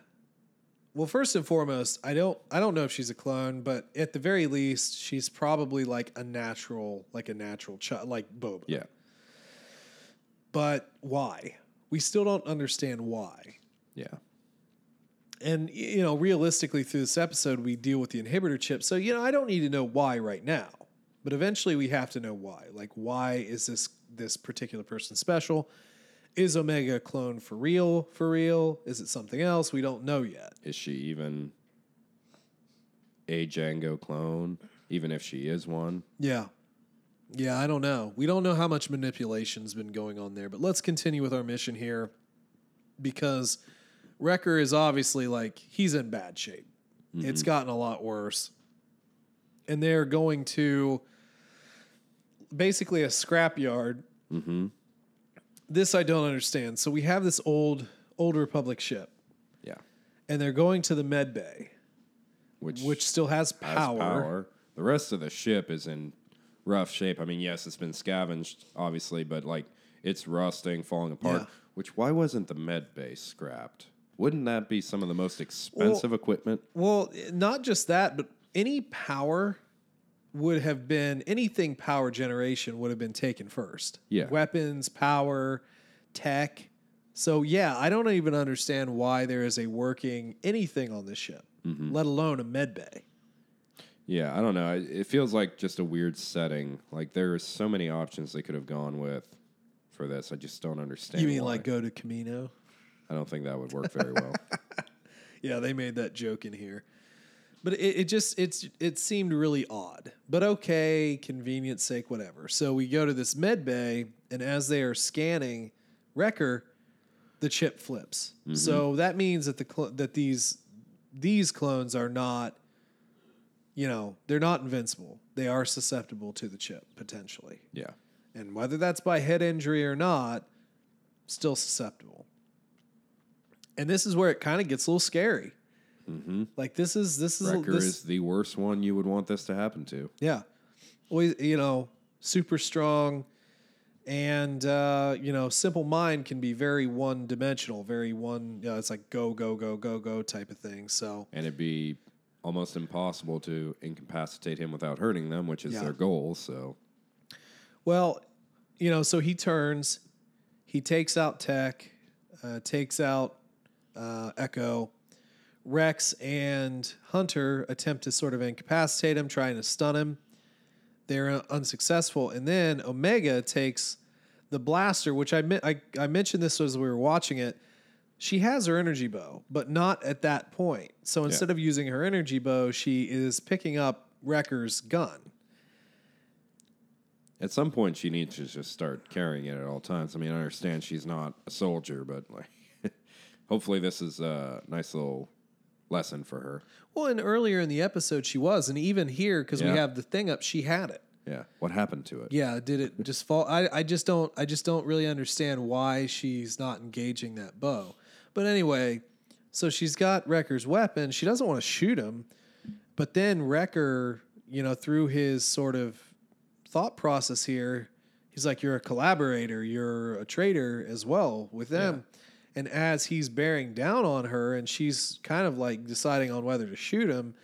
Well, first and foremost, I don't I don't know if she's a clone, but at the very least, she's probably like a natural, like a natural child, like Boba. Yeah. But why? We still don't understand why. Yeah. And you know, realistically, through this episode, we deal with the inhibitor chip. So you know, I don't need to know why right now, but eventually we have to know why. Like, why is this this particular person special? Is Omega a clone for real? For real? Is it something else? We don't know yet. Is she even a Django clone? Even if she is one? Yeah. Yeah, I don't know. We don't know how much manipulation's been going on there, but let's continue with our mission here because Wrecker is obviously like he's in bad shape. It's gotten a lot worse. And they're going to basically a scrapyard. Mm-hmm. This I don't understand. So we have this old old Republic ship, Yeah. and they're going to the med bay, Which which still has has power. power. The rest of the ship is in rough shape. I mean, yes, it's been scavenged, obviously, but like it's rusting, falling apart. Yeah. Which why wasn't the med bay scrapped? Wouldn't that be some of the most expensive equipment? Well, not just that, but any power would have been anything power generation would have been taken first. Yeah. Weapons, power, tech. So yeah, I don't even understand why there is a working anything on this ship, mm-hmm. let alone a med bay. Yeah, I don't know. It it feels like just a weird setting. Like there are so many options they could have gone with for this. I just don't understand. You mean why. like go to Camino? I don't think that would work very well. Yeah, they made that joke in here. But it, it just it's it seemed really odd. But okay, convenience sake, whatever. So we go to this med bay, and as they are scanning Wrecker, the chip flips. Mm-hmm. So that means that the cl- that these these clones are not, you know, they're not invincible. They are susceptible to the chip potentially, yeah. and whether that's by head injury or not, still susceptible. And this is where it kind of gets a little scary. Like this is this is Wrecker this, is the worst one you would want this to happen to. yeah, always you know super strong, and uh, you know simple mind can be very one dimensional, very one. You know, it's like go go go go go type of thing. So And it'd be almost impossible to incapacitate him without hurting them, which is Yeah. their goal. So well, you know, so he turns, he takes out Tech, uh, takes out uh, Echo. Rex and Hunter attempt to sort of incapacitate him, trying to stun him. They're unsuccessful, and then Omega takes the blaster, which I I, I mentioned this as we were watching it. She has her energy bow, but not at that point. So instead of using her energy bow, she is picking up Wrecker's gun. at some point, she needs to just start carrying it at all times. I mean, I understand she's not a soldier, but like, hopefully, this is a nice little lesson for her. Well, and earlier in the episode, she was, and even here, because we Yeah. have the thing up, she had it. Yeah. What happened to it? Yeah, did it just fall? I, I just don't I just don't really understand why she's not engaging that bow. But anyway, so she's got Wrecker's weapon. She doesn't want to shoot him, but then Wrecker, you know, through his sort of thought process here, he's like, "You're a collaborator. You're a traitor as well with them." And as he's bearing down on her, and she's kind of like deciding on whether to shoot him,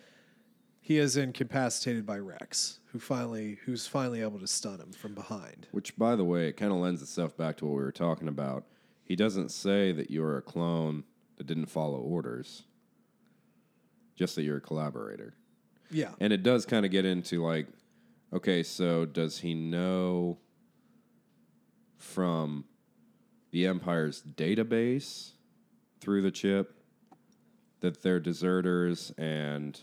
he is incapacitated by Rex, who finally who's finally able to stun him from behind. Which, by the way, it kind of lends itself back to what we were talking about. He doesn't say that you're a clone that didn't follow orders, just that you're a collaborator. Yeah. And it does kind of get into like, okay, so does he know from the Empire's database through the chip that they're deserters and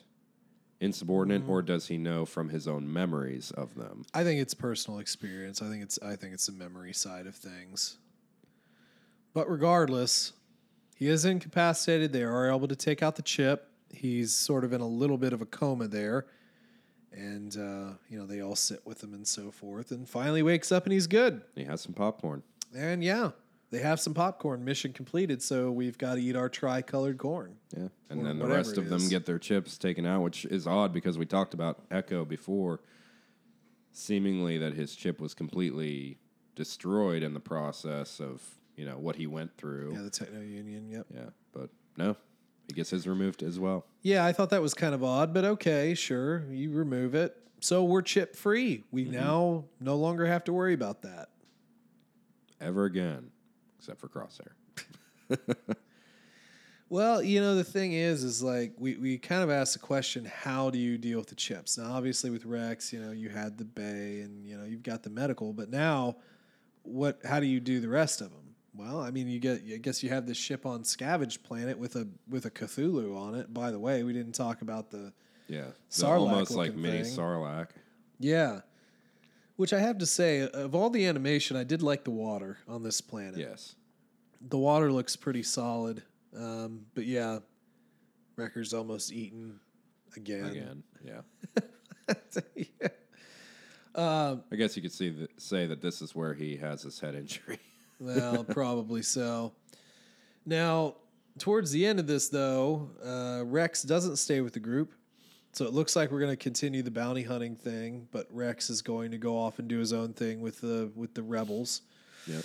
insubordinate, or does he know from his own memories of them? I think it's personal experience. I think it's I think it's the memory side of things. But regardless, he is incapacitated. They are able to take out the chip. He's sort of in a little bit of a coma there. And uh, you know, they all sit with him and so forth. And finally wakes up and he's good. He has some popcorn. And yeah, they have some popcorn. Mission completed. So we've got to eat our tri-colored corn. Yeah, and then the rest of them get their chips taken out, which is odd because we talked about Echo before. Seemingly that his chip was completely destroyed in the process of you know what he went through. Yeah, the Techno Union. Yep. Yeah, but no, he gets his removed as well. Yeah, I thought that was kind of odd, but okay, sure. You remove it. So we're chip free. We mm-hmm. now no longer have to worry about that. Ever again, except for Crosshair. Well, you know, the thing is, is like we, we kind of asked the question, how do you deal with the chips? Now, obviously, with Rex, you know, you had the Bay and, you know, you've got the medical, but now what, how do you do the rest of them? Well, I mean, you get, I guess you have this ship on Scavenge Planet with a, with a Cthulhu on it. By the way, we didn't talk about the, Yeah, the Sarlacc almost like mini thing. Sarlacc. yeah. Which I have to say, of all the animation, I did like the water on this planet. Yes, The water looks pretty solid. Um, but yeah, Wrecker's almost eaten again. again. Yeah, yeah. Um, I guess you could see that, say that this is where he has his head injury. well, probably so. Now, towards the end of this, though, uh, Rex doesn't stay with the group. So it looks like we're going to continue the bounty hunting thing, but Rex is going to go off and do his own thing with the with the rebels. yep.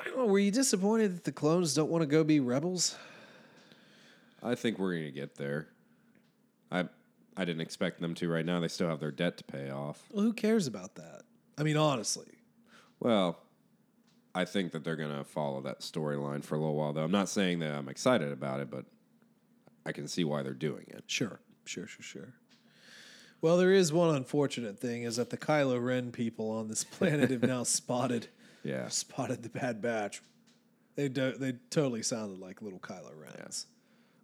I don't know. Were you disappointed that the clones don't want to go be rebels? I think we're gonna get there. I I didn't expect them to right now. They still have their debt to pay off. Well, who cares about that? I mean, honestly. Well, I think that they're gonna follow that storyline for a little while, though. I'm not saying that I'm excited about it, but I can see why they're doing it. Sure, sure, sure, sure. Well, there is one unfortunate thing is that the Kylo Ren people on this planet have now spotted Yeah, spotted the Bad Batch. They do, they totally sounded like little Kylo Rens.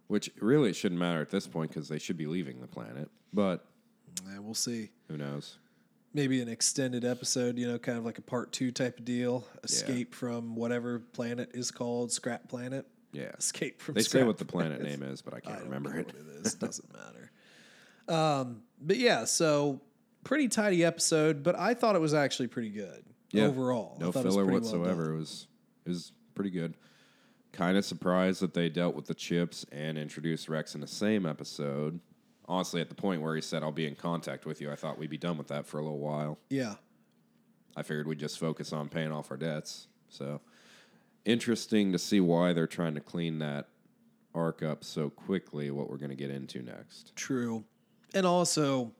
which really shouldn't matter at this point because they should be leaving the planet. But Yeah, we'll see. who knows? Maybe an extended episode, you know, kind of like a part two type of deal. Escape from whatever planet is called Scrap Planet. Yeah, Escape from. they say what the planet name is, but I I can't don't remember it. it is. Doesn't matter. Um, but yeah, so pretty tidy episode, but I thought it was actually pretty good Yeah. overall. I No it filler well whatsoever. done. it was it was pretty good. Kind of surprised that they dealt with the chips and introduced Rex in the same episode. Honestly, at the point where he said, "I'll be in contact with you," I thought we'd be done with that for a little while. yeah, I figured we'd just focus on paying off our debts. So interesting to see why they're trying to clean that arc up so quickly. What we're going to get into next. true. And also,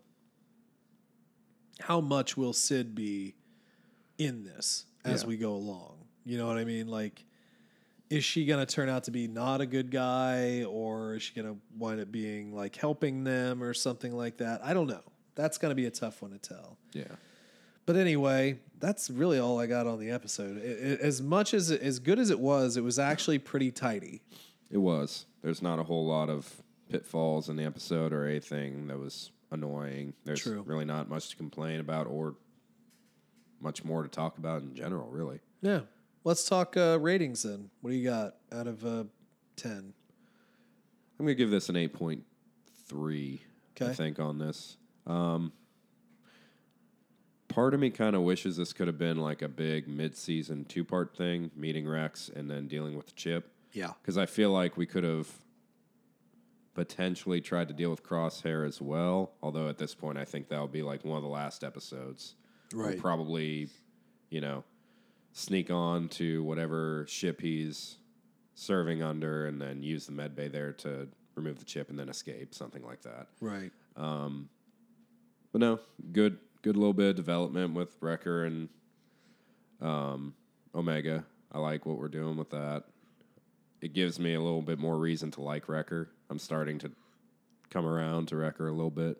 how much will Cid be in this as Yeah. we go along? You know what I mean? Like, is she going to turn out to be not a good guy, or is she going to wind up being like helping them or something like that? I don't know. That's going to be a tough one to tell. Yeah. But anyway, that's really all I got on the episode. It, it- as much as as good as it was, it was actually pretty tidy. It was. There's not a whole lot of pitfalls in the episode or anything that was annoying. There's True. really not much to complain about or much more to talk about in general, really. Yeah. Let's talk uh, ratings then. What do you got out of uh, ten? I'm going to give this an 8.3, okay. I think, on this. Um, part of me kind of wishes this could have been like a big mid season two part thing, meeting Rex and then dealing with the chip. Yeah. Because I feel like we could have potentially tried to deal with Crosshair as well. Although at this point, I think that'll be like one of the last episodes. We'll Right. probably, you know, sneak on to whatever ship he's serving under and then use the med bay there to remove the chip and then escape, something like that. Right. Um, But no, good, good little bit of development with Wrecker and um, Omega. I like what we're doing with that. It gives me a little bit more reason to like Wrecker. I'm starting to come around to Wrecker a little bit.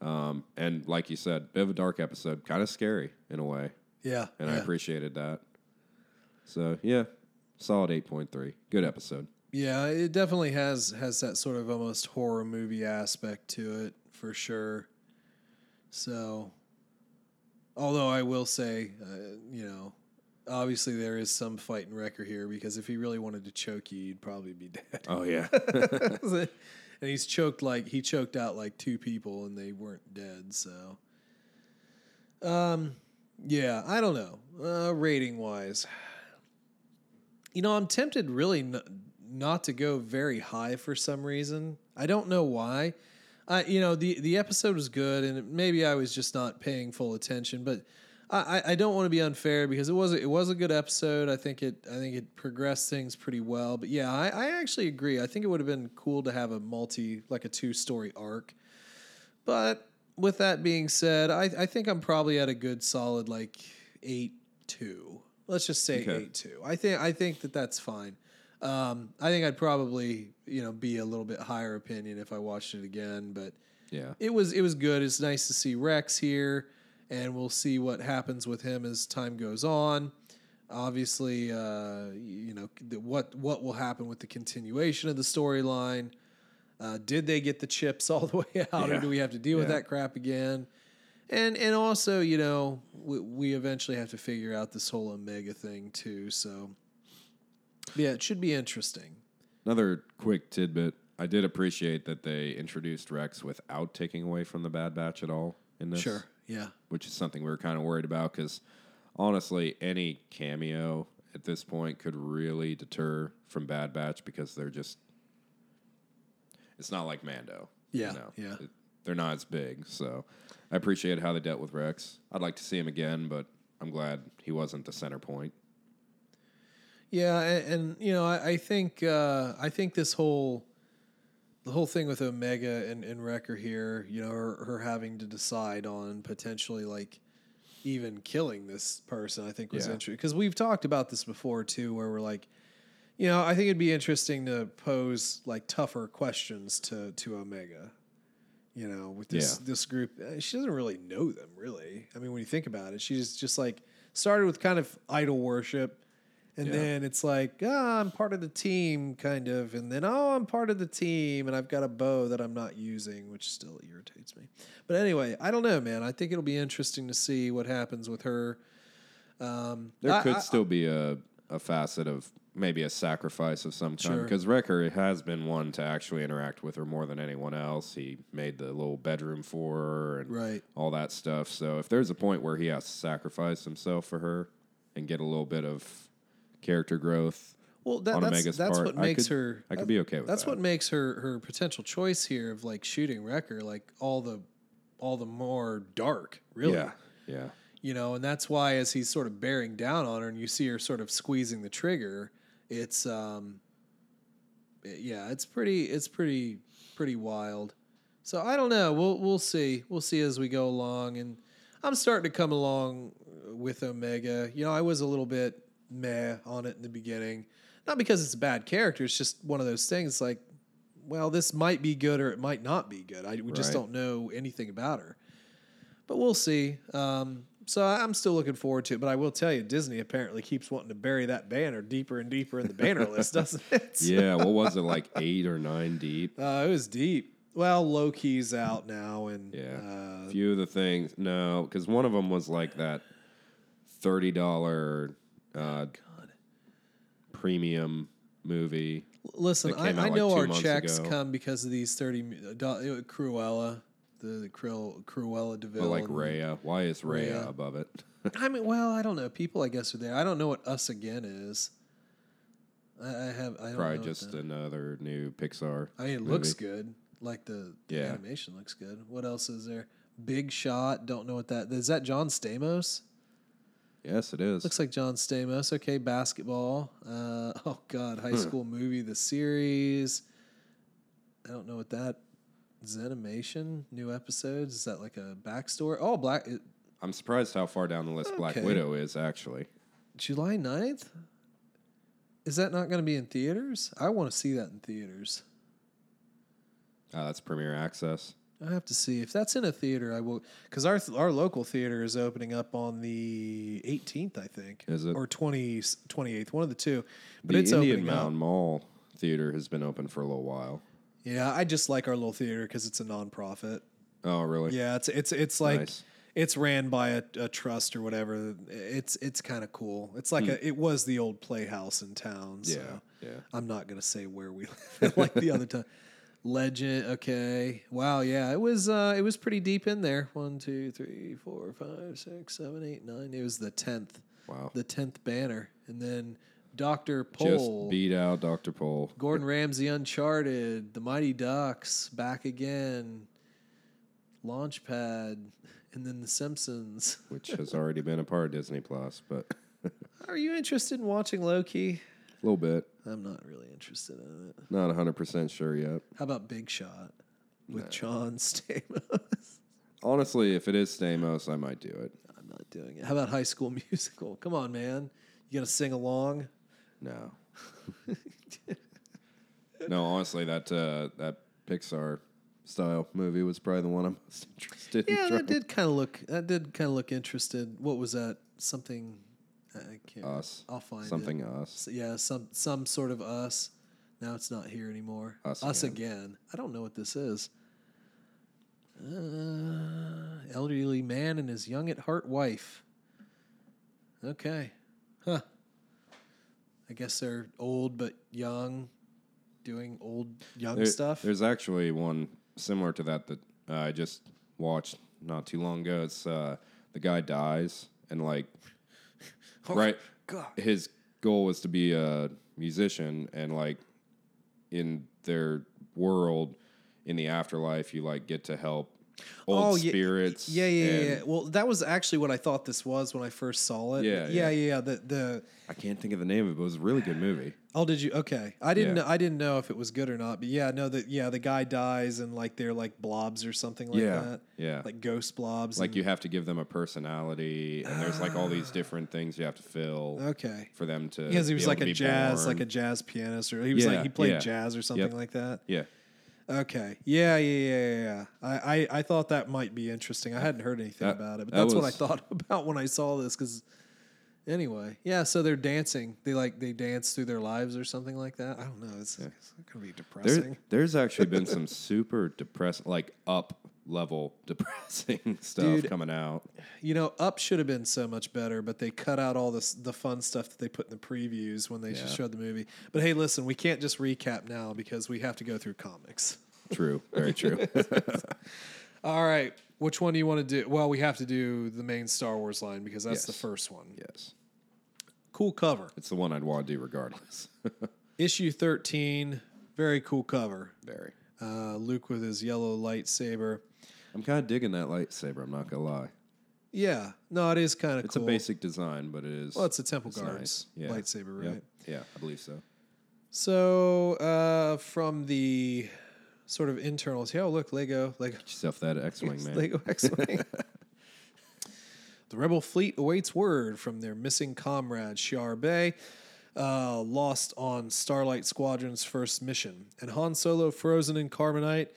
Um, and like you said, bit of a dark episode, kind of scary in a way, Yeah. and I appreciated that. So yeah, solid eight point three. Good episode. Yeah, it definitely has has that sort of almost horror movie aspect to it for sure. So, although I will say, uh, you know, obviously there is some fight in Wrecker here because if he really wanted to choke you, you'd probably be dead. Oh yeah, and he's choked like he choked out like two people and they weren't dead. So, um, Yeah, I don't know. Uh, rating wise, you know, I'm tempted really n- not to go very high for some reason. I don't know why. I, you know, the the episode was good, and maybe I was just not paying full attention. But I, I- don't want to be unfair because it was a, it was a good episode. I think it I think it progressed things pretty well. But yeah, I, I actually agree. I think it would have been cool to have a multi like a two story arc. But with that being said, I, I think I'm probably at a good solid like eight two. Let's just say Okay. eight two. I think I think that that's fine. Um, I think I'd probably you know be a little bit higher opinion if I watched it again, but Yeah. it was it was good. It's nice to see Rex here, and we'll see what happens with him as time goes on. Obviously, uh, you know the, what what will happen with the continuation of the storyline. Uh, did they get the chips all the way out, or do we have to deal with that crap again? And and also, you know, we, we eventually have to figure out this whole Omega thing too. So, yeah, it should be interesting. Another quick tidbit. I did appreciate that they introduced Rex without taking away from the Bad Batch at all in this. Sure, yeah, Which is something we were kind of worried about because honestly, any cameo at this point could really deter from Bad Batch because they're just. It's not like Mando. Yeah, You know? yeah. It- they're not as big. So I appreciate how they dealt with Rex. I'd like to see him again, but I'm glad he wasn't the center point. Yeah, and, and you know, I, I think uh, I think this whole the whole thing with Omega and, and Wrecker here, you know, her, her having to decide on potentially like even killing this person, I think was Yeah. interesting because we've talked about this before too, where we're like, you know, I think it'd be interesting to pose like tougher questions to to Omega. You know, with this Yeah. this group, Uh, she doesn't really know them really. I mean, when you think about it, she's just like started with kind of idol worship. And Yeah. then it's like, ah, I'm part of the team, kind of. And then, oh, I'm part of the team, and I've got a bow that I'm not using, which still irritates me. But anyway, I don't know, man. I think it'll be interesting to see what happens with her. Um, There I- could I- still be a, a facet of maybe a sacrifice of some kind Sure. because Wrecker has been one to actually interact with her more than anyone else. He made the little bedroom for her and Right. all that stuff. So if there's a point where he has to sacrifice himself for her and get a little bit of character growth, Well, that, on that's Omega's that's part, what I makes could- her. I could be okay with that. That's that. what makes her her potential choice here of like shooting Wrecker like all the all the more dark, really. yeah, yeah, you know and that's why as he's sort of bearing down on her and you see her sort of squeezing the trigger it's um yeah it's pretty it's pretty pretty wild so i don't know we'll we'll see we'll see as we go along and i'm starting to come along with omega you know i was a little bit meh on it in the beginning not because it's a bad character it's just one of those things like well this might be good or it might not be good i we just don't know anything about her but we'll see. Um, so I'm still looking forward to it. But I will tell you, Disney apparently keeps wanting to bury that banner deeper and deeper in the banner list, doesn't it? Yeah. What was it like eight or nine deep? Uh, it was deep. Well, Loki's out now, and Yeah. uh, few of the things no because one of them was like that $30 uh, God. premium movie Listen, I, I like, know our checks ago. come because of these thirty uh, do- uh, Cruella, the, Cruella, Cruella de Vil. but like Raya. Why is Raya, Raya. above it? I mean, well, I don't know. People, I guess, are there. I don't know what Us Again is. I, I have. I don't Probably just another new Pixar. I mean, it movie. looks good. Like the, the Yeah. animation looks good. What else is there? Big Shot. Don't know what that is. That John Stamos? Yes, it is. Looks like John Stamos. Okay, basketball. Uh, oh God, Hmm. High School Movie, the series. I don't know what that. Zenimation, new episodes. Is that like a backstory? Oh, Black it, I'm surprised how far down the list Black Okay. Widow is actually. July 9th? Is that not going to be in theaters? I want to see that in theaters. Uh, that's Premiere Access. I have to see if that's in a theater. I will because our our local theater is opening up on the 18th, I think, Is it? or 20, 28th, one of the two. But the it's Indian Mountain up. Mall theater has been open for a little while. Yeah, I just like our little theater because it's a nonprofit. Oh, really? Yeah, it's it's it's like Nice. it's ran by a, a trust or whatever. It's it's kind of cool. It's like a it was the old playhouse in town. So Hmm. Yeah, yeah. I'm not gonna say where we live like the other time. Legend. Okay. Wow. Yeah. It was. Uh, it was pretty deep in there. One, two, three, four, five, six, seven, eight, nine. It was the tenth. Wow. The tenth banner, and then Doctor Just Pol, beat out Dr. Pol. Gordon Ramsay, Uncharted, The Mighty Ducks, Back Again, Launchpad, and then The Simpsons. which has already been a part of Disney Plus, but Are you interested in watching Loki? Little bit. I'm not really interested in it. Not 100% sure yet. How about Big Shot with John Stamos? Honestly, if it is Stamos, I might do it. I'm not doing it. How about High School Musical? Come on, man. You gonna sing along? No. no, honestly, that uh, that Pixar style movie was probably the one I'm most interested in. Yeah, trying. that did kind of look. That did kind of look interested. What was that? Something. I can't. Us. I'll find it. Something us. So, yeah, some some sort of us. Now it's not here anymore. Us again. I don't know what this is. Uh, elderly man and his young at heart wife. Okay, huh? I guess they're old but young, doing old young There- stuff. There's actually one similar to that that uh, I just watched not too long ago. It's uh, the guy dies and like Oh, right God. his goal was to be a musician and like in their world in the afterlife you like get to help Oh, old Oh, yeah, spirits Yeah, yeah, yeah, yeah. Well, that was actually what I thought this was when I first saw it. Yeah, yeah, yeah. yeah. The the I can't think of the name of it but it was a really good movie oh, did you? Okay, I didn't. Know, I didn't know if it was good or not. But yeah, no, that yeah, the guy dies and like they're like blobs or something like that. yeah. like ghost blobs. like and- you have to give them a personality and there's like all these different things you have to fill Okay. for them to Because he was like a jazz, born. like a jazz pianist, or he was like he played jazz or something Yep. like that. yeah Okay. Yeah, yeah, yeah, yeah. I, I, I thought that might be interesting. I hadn't heard anything That- about it, but that that's what I was- thought about when I saw this. Because anyway, yeah. So they're dancing. They like they dance through their lives or something like that. I don't know. It's, it's gonna be depressing. There, there's actually been some super depressing, like up level depressing stuff Dude. coming out. You know, Up should have been so much better, but they cut out all this the fun stuff that they put in the previews when they Yeah. showed the movie. But hey, listen, we can't just recap now because we have to go through comics. True, very true. All right, which one do you want to do? Well, we have to do the main Star Wars line because that's the first one. yes, Cool cover. it's the one I'd want to do regardless. Issue 13, very cool cover. very. Uh, Luke with his yellow lightsaber. I'm kind of digging that lightsaber. I'm not gonna lie. Yeah, no, it is kind of It's cool. a basic design, but it is. Well, it's a Temple it's Guards nice. Yeah. lightsaber, Yep. right? Yeah, I believe so. So, uh, from the sort of internals, yeah, oh, look, Lego, Lego, Get yourself that X-wing, man. Lego X-wing. the Rebel fleet awaits word from their missing comrade Shara Bey, uh, lost on Starlight Squadron's first mission, and Han Solo frozen in carbonite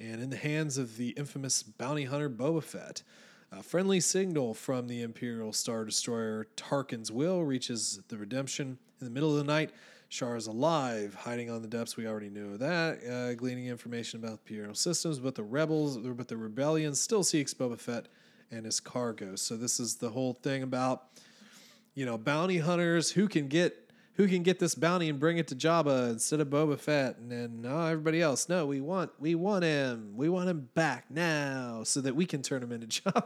and in the hands of the infamous bounty hunter Boba Fett. A friendly signal from the Imperial Star Destroyer Tarkin's Will reaches the Redemption in the middle of the night. Shar is alive, hiding on the depths. We already knew that. Uh, gleaning information about the Imperial systems, but the rebels, but the rebellion still seeks Boba Fett and his cargo. So this is the whole thing about, you know, bounty hunters who can get who can get this bounty and bring it to Jabba instead of Boba Fett, and then no, everybody else. No, we want we want him. We want him back now, so that we can turn him into Jabba.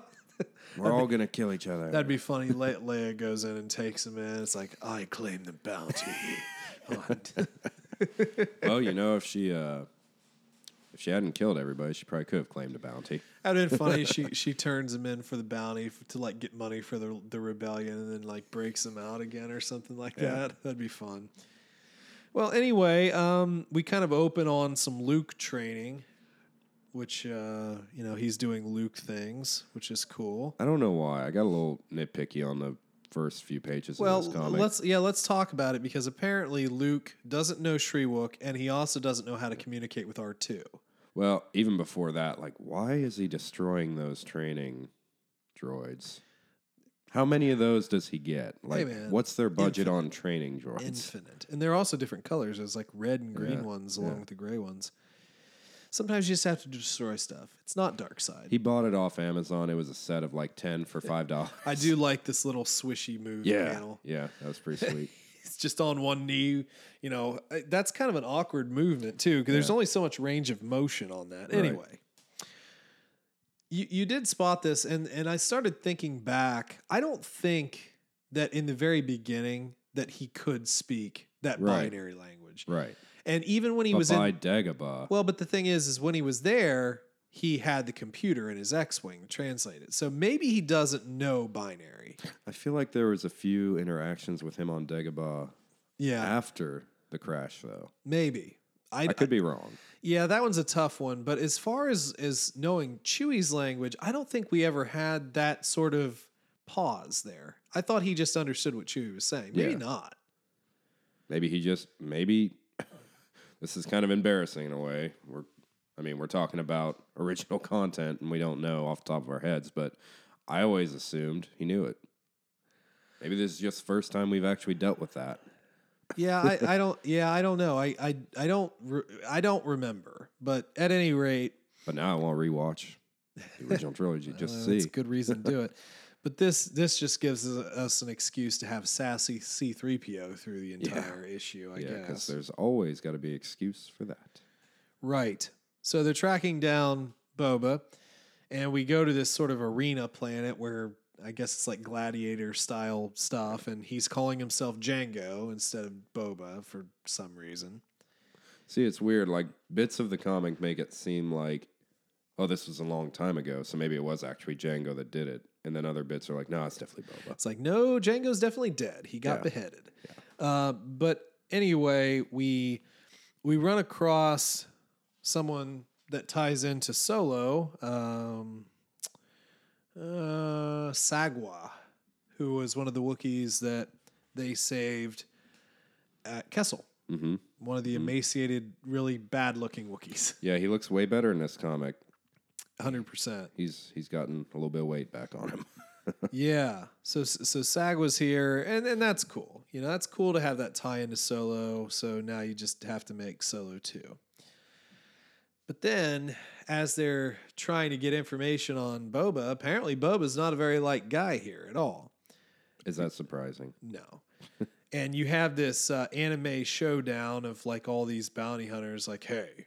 We're all gonna kill each other. That'd be funny. Le- Leia goes in and takes him in. It's like I claim the bounty. oh, you know, if she uh, if she hadn't killed everybody, she probably could have claimed a bounty. That'd been funny. She she turns him in for the bounty f- to like get money for the the rebellion, and then like breaks him out again or something like Yeah. that. That'd be fun. Well, anyway, um, we kind of open on some Luke training, which uh, you know he's doing Luke things, which is cool. I don't know why. I got a little nitpicky on the first few pages Well, of this comic. let's yeah, let's talk about it because apparently Luke doesn't know Shyriiwook, and he also doesn't know how to communicate with R two. Well, even before that, like, why is he destroying those training droids? How many of those does he get? Like, man, what's their budget on training droids? infinite. And they're also different colors. There's like red and green Yeah, ones along yeah. with the gray ones. Sometimes you just have to destroy stuff. It's not dark side. He bought it off Amazon. It was a set of like ten for five dollars. I do like this little swishy move Yeah, panel. yeah, that was pretty sweet. he's just on one knee. You know, that's kind of an awkward movement too, because there's only so much range of motion on that. Anyway, you you did spot this, and and I started thinking back. I don't think that in the very beginning that he could speak that Right. binary language, Right. And even when he was by in Dagobah. well, but the thing is, is when he was there, he had the computer in his X-wing to translate it. So maybe he doesn't know binary. I feel like there was a few interactions with him on Dagobah Yeah, after the crash, though. maybe. I, I could be wrong. yeah, that one's a tough one. But as far as as knowing Chewie's language, I don't think we ever had that sort of pause there. I thought he just understood what Chewie was saying. Maybe Yeah. not. Maybe he just maybe this is kind of embarrassing in a way. We're I mean, we're talking about original content and we don't know off the top of our heads, but I always assumed he knew it. Maybe this is just the first time we've actually dealt with that. Yeah, I, I don't. Yeah, I don't know. I I, I don't. Re, I don't remember. But at any rate, But now I want to rewatch the original trilogy just to That's see. a good reason to do it. But this this just gives us- an excuse to have sassy C3PO through the entire issue, I Yeah, because guess. there's always got to be excuse for that. Right. So they're tracking down Boba, and we go to this sort of arena planet where I guess it's like gladiator style stuff, and he's calling himself Jango instead of Boba for some reason. See, it's weird. Like bits of the comic make it seem like, oh, this was a long time ago, so maybe it was actually Jango that did it. And then other bits are like, no, it's definitely Boba. It's like, no, Jango's definitely dead. He got Yeah. beheaded. Uh, but anyway, we we run across someone that ties into Solo, um, uh, Sagwa, who was one of the Wookiees that they saved at Kessel. hmm One of the emaciated, really bad-looking Wookiees. Yeah, he looks way better in this comic. Hundred percent. He's he's gotten a little bit of weight back on him. Yeah. So so Sag was here, and and that's cool. You know, that's cool to have that tie into Solo. So now you just have to make Solo two. But then, as they're trying to get information on Boba, apparently Boba's not a very light guy here at all. Is that surprising? No. and you have this uh, anime showdown of like all these bounty hunters, like, hey,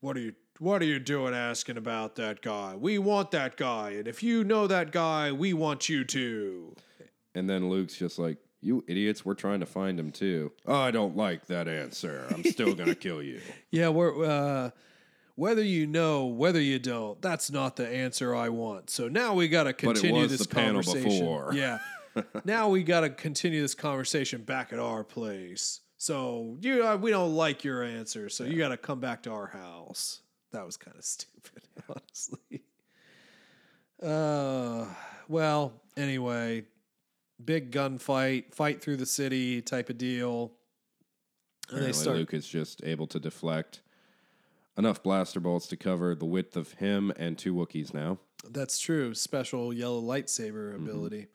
what are you what are you doing asking about that guy? We want that guy, and if you know that guy, we want you to. And then Luke's just like, you idiots, we're trying to find him too. Oh, I don't like that answer. I'm still gonna kill you. Yeah, we're uh whether you know, whether you don't, that's not the answer I want. So now we got to continue this the panel conversation. before. Yeah. now we got to continue this conversation back at our place. So you, uh, we don't like your answer. So you got to come back to our house. That was kind of stupid, honestly. Uh, well, anyway, big gunfight, fight through the city type of deal. And they Apparently, start Luke is just able to deflect enough blaster bolts to cover the width of him and two Wookiees now. That's true. Special yellow lightsaber Mm-hmm. ability.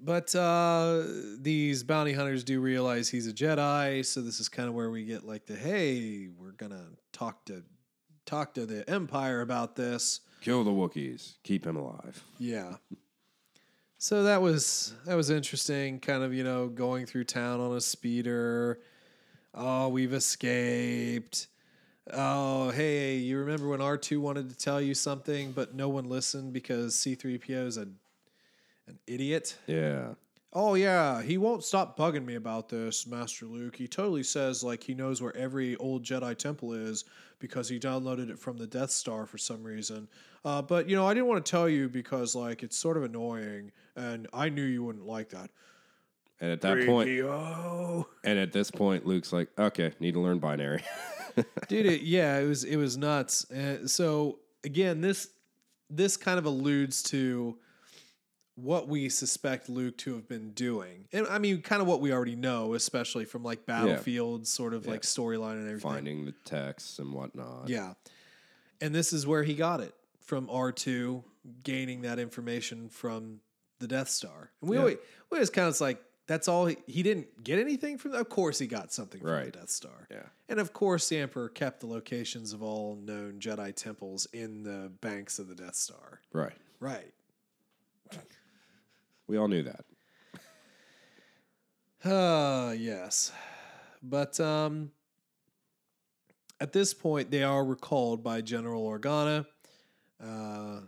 But uh, these bounty hunters do realize he's a Jedi, so this is kind of where we get like the hey, we're gonna talk to talk to the Empire about this. Kill the Wookiees. Keep him alive. Yeah. So that was that was interesting. Kind of you know going through town on a speeder. Oh, we've escaped. Oh, hey, you remember when R two wanted to tell you something, but no one listened because C three PO is a an idiot. Yeah. Oh yeah, he won't stop bugging me about this, Master Luke. He totally says like he knows where every old Jedi temple is because he downloaded it from the Death Star for some reason. Uh, but you know, I didn't want to tell you because like it's sort of annoying, and I knew you wouldn't like that. And at that point, 3PO. and at this point, Luke's like, okay, need to learn binary. dude it, yeah it was it was nuts uh, so again this this kind of alludes to what we suspect luke to have been doing and i mean kind of what we already know especially from like battlefield sort of like storyline and everything Finding the texts and whatnot. yeah and this is where he got it from r2 gaining that information from the death star and we Yeah. always we always kind of like that's all he, he didn't get anything from of course he got something from the death star Yeah. and of course, the Emperor kept the locations of all known Jedi temples in the banks of the Death Star. Right. Right. We all knew that. Uh, yes. But um, at this point, they are recalled by General Organa uh,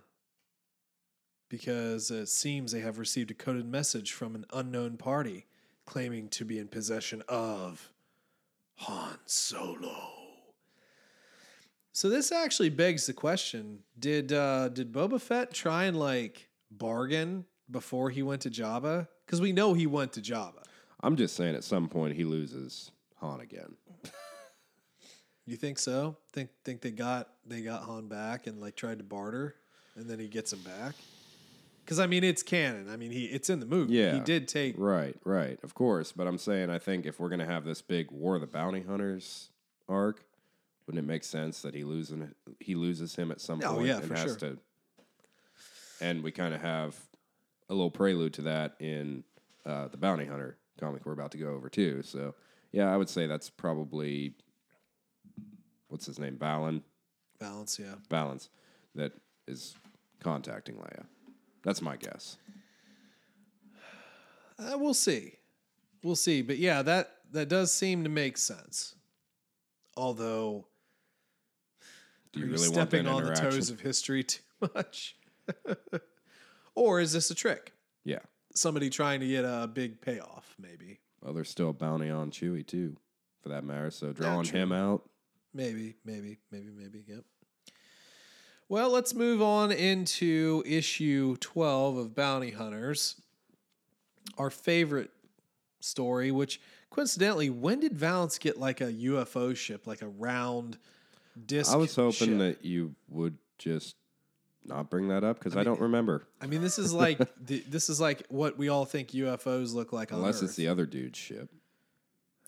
because it seems they have received a coded message from an unknown party claiming to be in possession of Han Solo. So this actually begs the question: Did uh, did Boba Fett try and like bargain before he went to Jabba? Because we know he went to Jabba. I'm just saying, at some point he loses Han again. You think so? Think think they got they got Han back and like tried to barter, and then he gets him back? Because I mean, it's canon. I mean, he it's in the movie. Yeah. he did take. Right, right, of course. But I'm saying, I think if we're gonna have this big War of the Bounty Hunters arc, wouldn't it make sense that he losing he loses him at some Oh, point yeah, and for has sure. to? And we kind of have a little prelude to that in uh, the Bounty Hunter comic we're about to go over too. So yeah, I would say that's probably what's his name, Balin. Valance, yeah. Valance that is contacting Leia. That's my guess. Uh, we'll see, we'll see. But yeah, that that does seem to make sense. Although, Do you really want stepping that on the toes of history too much, or is this a trick? yeah. Somebody trying to get a big payoff, maybe. Well, there's still a bounty on Chewie too, for that matter. So drawing him out. Maybe, maybe, maybe, maybe. Yep. Well, let's move on into issue 12 of Bounty Hunters. Our favorite story, which coincidentally, when did Valance get like a UFO ship, like a round disc? I was hoping ship? that you would just not bring that up because I, don't remember. I mean, this is like the, this is like what we all think UFOs look like Unless Earth. it's the other dude's ship.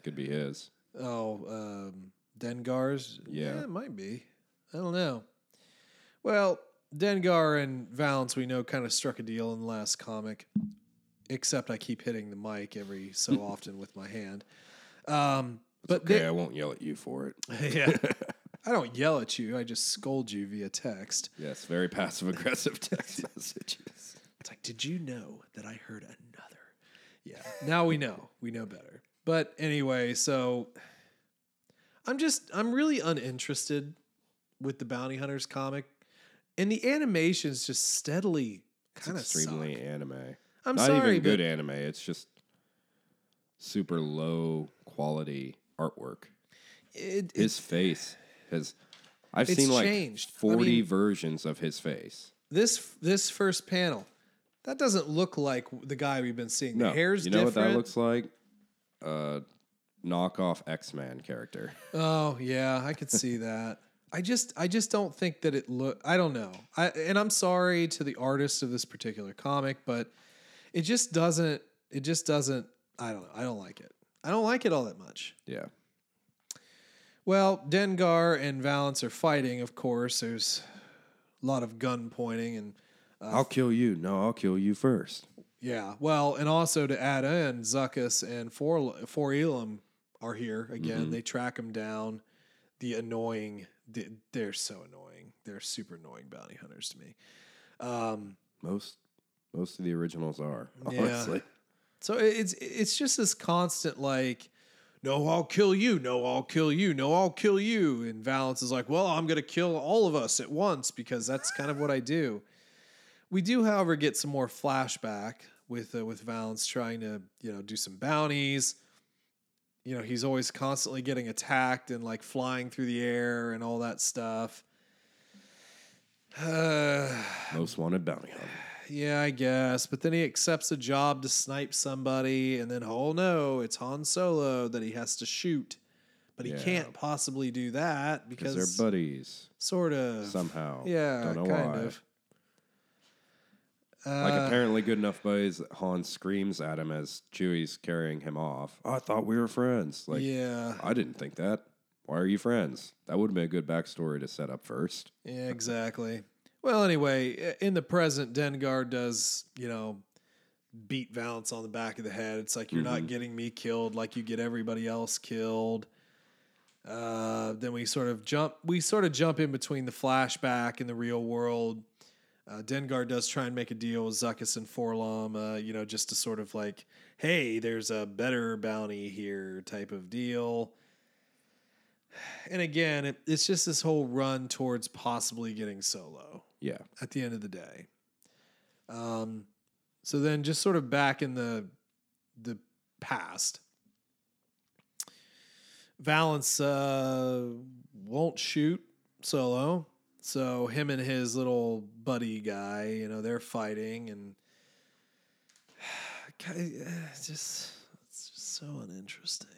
Could be his. Oh, um, Dengar's? Yeah. it might be. I don't know. Well, Dengar and Valance, we know, kind of struck a deal in the last comic, except I keep hitting the mic every so often with my hand. Um, but Okay, they- I won't yell at you for it. yeah, I don't yell at you. I just scold you via text. Yes, very passive aggressive text messages. It's like, did you know that I heard another? Yeah. Now we know. We know better. But anyway, so I'm just I'm really uninterested with the Bounty Hunters comic. And the animations just steadily kind of extremely suck. anime. I'm Not sorry, even good anime. It's just super low quality artwork. it, His face has. I've It's seen like changed. I forty mean- versions of his face. this this first panel. That doesn't look like the guy we've been seeing. No, the hair's you know different. what that looks like? A knockoff X Man character. Oh yeah, I could see that. I just I just don't think that it look I don't know. I and I'm sorry to the artist of this particular comic, but it just doesn't it just doesn't I don't know. I don't like it. I don't like it all that much. Yeah, Well, Dengar and Valance are fighting, of course. There's a lot of gun pointing and I'll kill you. No, I'll kill you first. yeah. Well, and also to add in, Zuckuss and For 4-LOM are here again. They track him down. The annoying, the, they're so annoying. They're super annoying bounty hunters to me. Um, Most most of the originals are Yeah. honestly. so it's it's just this constant like, no, I'll kill you. No, I'll kill you. No, I'll kill you. And Valance is like, well, I'm gonna kill all of us at once because that's kind of what I do. We do, however, get some more flashback with uh, with Valance trying to you know do some bounties. You know, he's always constantly getting attacked and like flying through the air and all that stuff. Uh, Most wanted bounty hunter. Yeah, I guess. But then he accepts a job to snipe somebody, and then, oh no, it's Han Solo that he has to shoot. But he Yeah. can't possibly do that Because they're buddies sort of. somehow. Yeah, Don't know kind why. of. Like Uh, apparently good enough buddies that Han screams at him as Chewie's carrying him off. I thought we were friends. Like yeah, I didn't think that. Why are you friends? That would have been a good backstory to set up first. yeah, exactly. Well, anyway, in the present, Dengar does, you know, beat Valance on the back of the head. It's like you're not Mhm. getting me killed like you get everybody else killed. Uh, then we sort of jump. We sort of jump in between the flashback and the real world. Uh, Dengar does try and make a deal with Zuckuss and 4-LOM, uh, you know, just to sort of like, hey, there's a better bounty here type of deal. And again, it, it's just this whole run towards possibly getting solo Yeah. at the end of the day. Um, so then, just sort of back in the the past, Valance uh, won't shoot solo. So him and his little buddy guy, you know, they're fighting, and it's just it's just so uninteresting.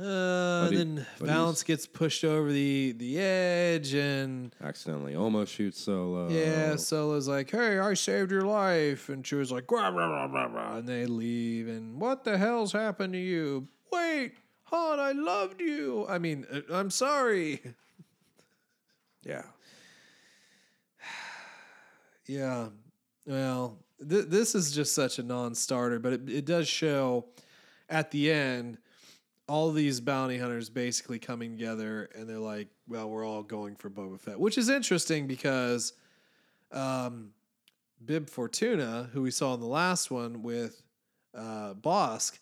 Uh, Buddy- then buddies. Valance gets pushed over the the edge, and Accidentally almost shoots solo. yeah, Solo's like, "Hey, I saved your life," and she was like, "Rah, rah, rah, rah, rah," and they leave. And what the hell's happened to you? Wait, Han, I loved you. I mean, uh, I'm sorry. Yeah. Yeah. Well, th- this is just such a non-starter, but it, it does show at the end all these bounty hunters basically coming together, and they're like, "Well, we're all going for Boba Fett," which is interesting because um, Bib Fortuna, who we saw in the last one with uh, Bossk,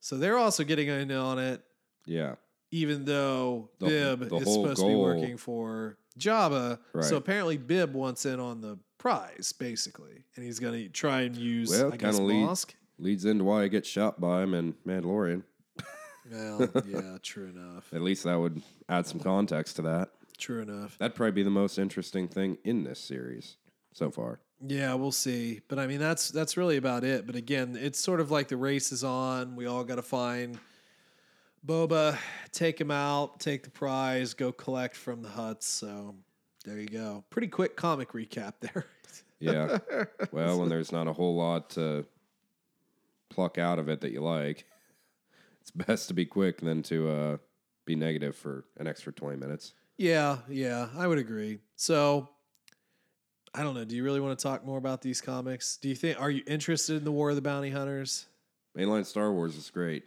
so they're also getting in on it, Yeah. even though The- Bib the is supposed to be working for Jabba. Right. So apparently Bib wants in on the prize, basically, and he's going to try and use, Well, I guess, kinda lead- Bossk. Leads into why I get shot by him in Mandalorian. Well, yeah, true enough. At least that would add some context to that. True enough. That'd probably be the most interesting thing in this series so far. Yeah, we'll see. But I mean, that's that's really about it. But again, it's sort of like the race is on. We all got to find Boba, take him out, take the prize, go collect from the Hutts. So there you go. Pretty quick comic recap there. Yeah. well, when there's not a whole lot to pluck out of it that you like, it's best to be quick than to uh, be negative for an extra 20 minutes. Yeah, yeah, I would agree. So, I don't know. Do you really want to talk more about these comics? Do you think are you interested in the War of the Bounty Hunters? Mainline Star Wars is great.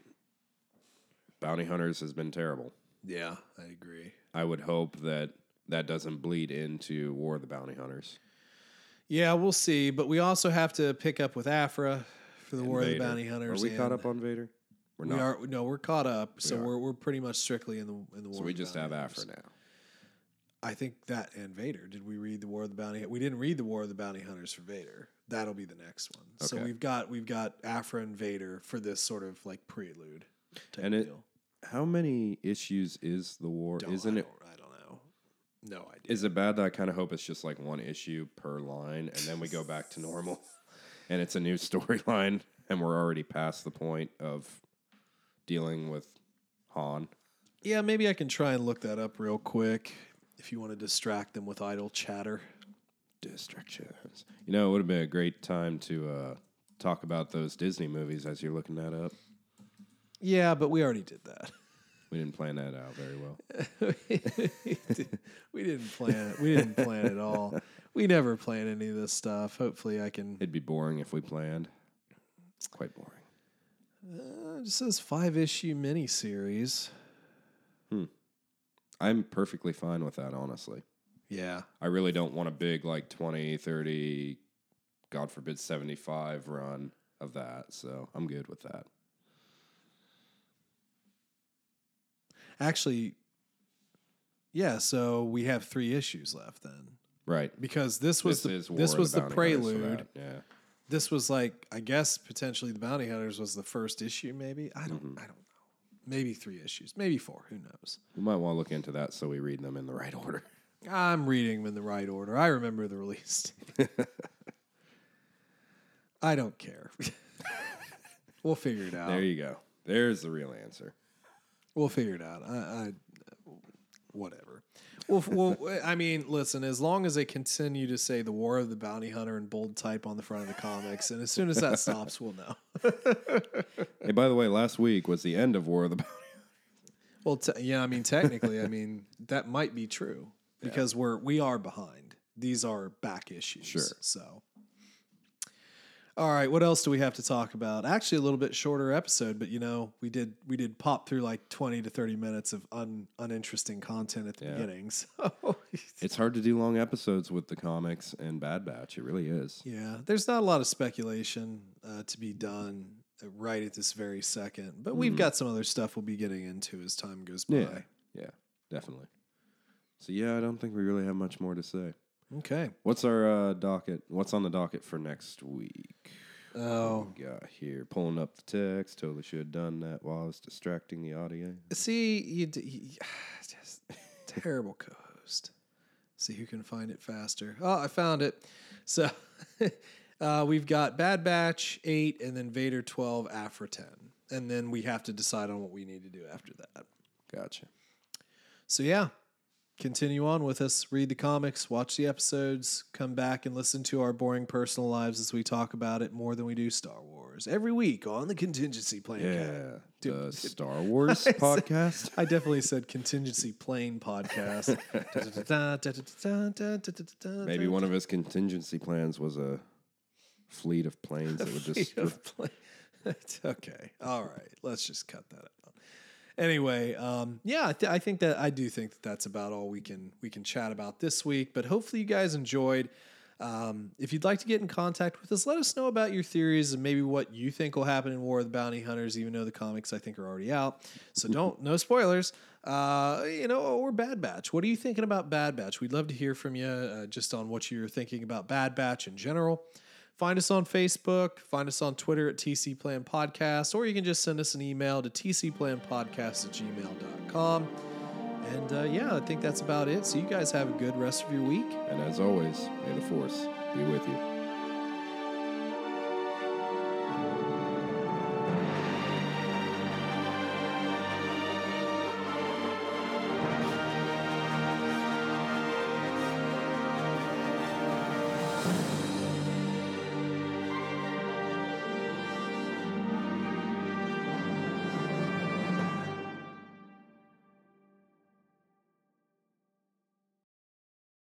Bounty Hunters has been terrible. Yeah, I agree. I would hope that that doesn't bleed into War of the Bounty Hunters. Yeah, we'll see. But we also have to pick up with Aphra for the And War of the Bounty Hunters. Are we caught up on Vader? We're We are no, we're caught up. So we are we're pretty much strictly in the in the War. so we just have. Aphra now. I think that and Vader. Did we read the War of the Bounty? We didn't read the War of the Bounty Hunters for Vader. That'll be the next one. So we've got we've got Aphra and Vader for this sort of like prelude. And it- deal. How many issues is the war? Don't- Isn't I it? Don't, I don't know. No idea. Is it bad that I kind of hope it's just like one issue per line and then we go back to normal and it's a new storyline and we're already past the point of dealing with Han? Yeah, maybe I can try and look that up real quick if you want to distract them with idle chatter. Distractions. You know, it would have been a great time to uh, talk about those Disney movies as you're looking that up. Yeah, but we already did that. We didn't plan that out very well. we didn't plan it. We didn't plan at all. We never plan any of this stuff. Hopefully, I can. It'd be boring if we planned. It's quite boring. Uh, it says five issue miniseries. Hmm. I'm perfectly fine with that, honestly. Yeah, I really don't want a big, like 20, 30, God forbid, 75 run of that. So I'm good with that. actually, yeah. So we have three issues left then, Right. because this was this the this was the, Bounty Hunters for prelude. Yeah. This was like I guess potentially the Bounty Hunters was the first issue. Maybe I don't. Mm-hmm. I don't know. Maybe three issues. Maybe four. Who knows? We might want to look into that so we read them in the right order. I'm reading them in the right order. I remember the release. I don't care. we'll figure it out. There you go. There's the real answer. We'll figure it out. I, I whatever. Well, well, I mean, listen. As long as they continue to say the War of the Bounty Hunter in bold type on the front of the comics, and as soon as that stops, we'll know. Hey, by the way, last week was the end of War of the Bounty. Hunter. Well, te- yeah. I mean, technically, I mean that might be true because we're we are behind. These are back issues. Sure. So. All right, what else do we have to talk about? Actually, a little bit shorter episode, but you know, we did we did pop through like twenty to thirty minutes of un, uninteresting content at the Yeah. beginning. So it's hard to do long episodes with the comics and Bad Batch. It really is. Yeah, there's not a lot of speculation uh, to be done uh, right at this very second, but we've got some other stuff we'll be getting into as time goes by. Yeah, yeah, definitely. So yeah, I don't think we really have much more to say. Okay. What's our uh, docket? What's on the docket for next week? Oh, We got here pulling up the text. Totally should have done that while I was distracting the audio. see, you, d- you just terrible co-host. See who can find it faster. Oh, I found it. So uh, we've got Bad Batch eight, and then Vader twelve, Aphra ten, and then we have to decide on what we need to do after that. Gotcha. So yeah, continue on with us. Read the comics, watch the episodes, come back and listen to our boring personal lives as we talk about it more than we do Star Wars every week on the Contingency Plan. Yeah, Dude, the Star Wars podcast. I definitely said Contingency Plane podcast. Maybe one of his contingency plans was a fleet of planes that would just. okay. All right. Let's just cut that out. Anyway, um, yeah, I, th- I think that I do think that that's about all we can we can chat about this week. But hopefully, you guys enjoyed. Um, if you'd like to get in contact with us, let us know about your theories and maybe what you think will happen in War of the Bounty Hunters. Even though the comics I think are already out, so don't no spoilers. Uh, you know, or Bad Batch. What are you thinking about Bad Batch? We'd love to hear from you uh, just on what you're thinking about Bad Batch in general. Find us on Facebook, find us on Twitter at TC Plan Podcast, or you can just send us an email to tcplanpodcast at gmail.com. And uh, yeah, I think that's about it. So you guys have a good rest of your week. And as always, may the force be with you.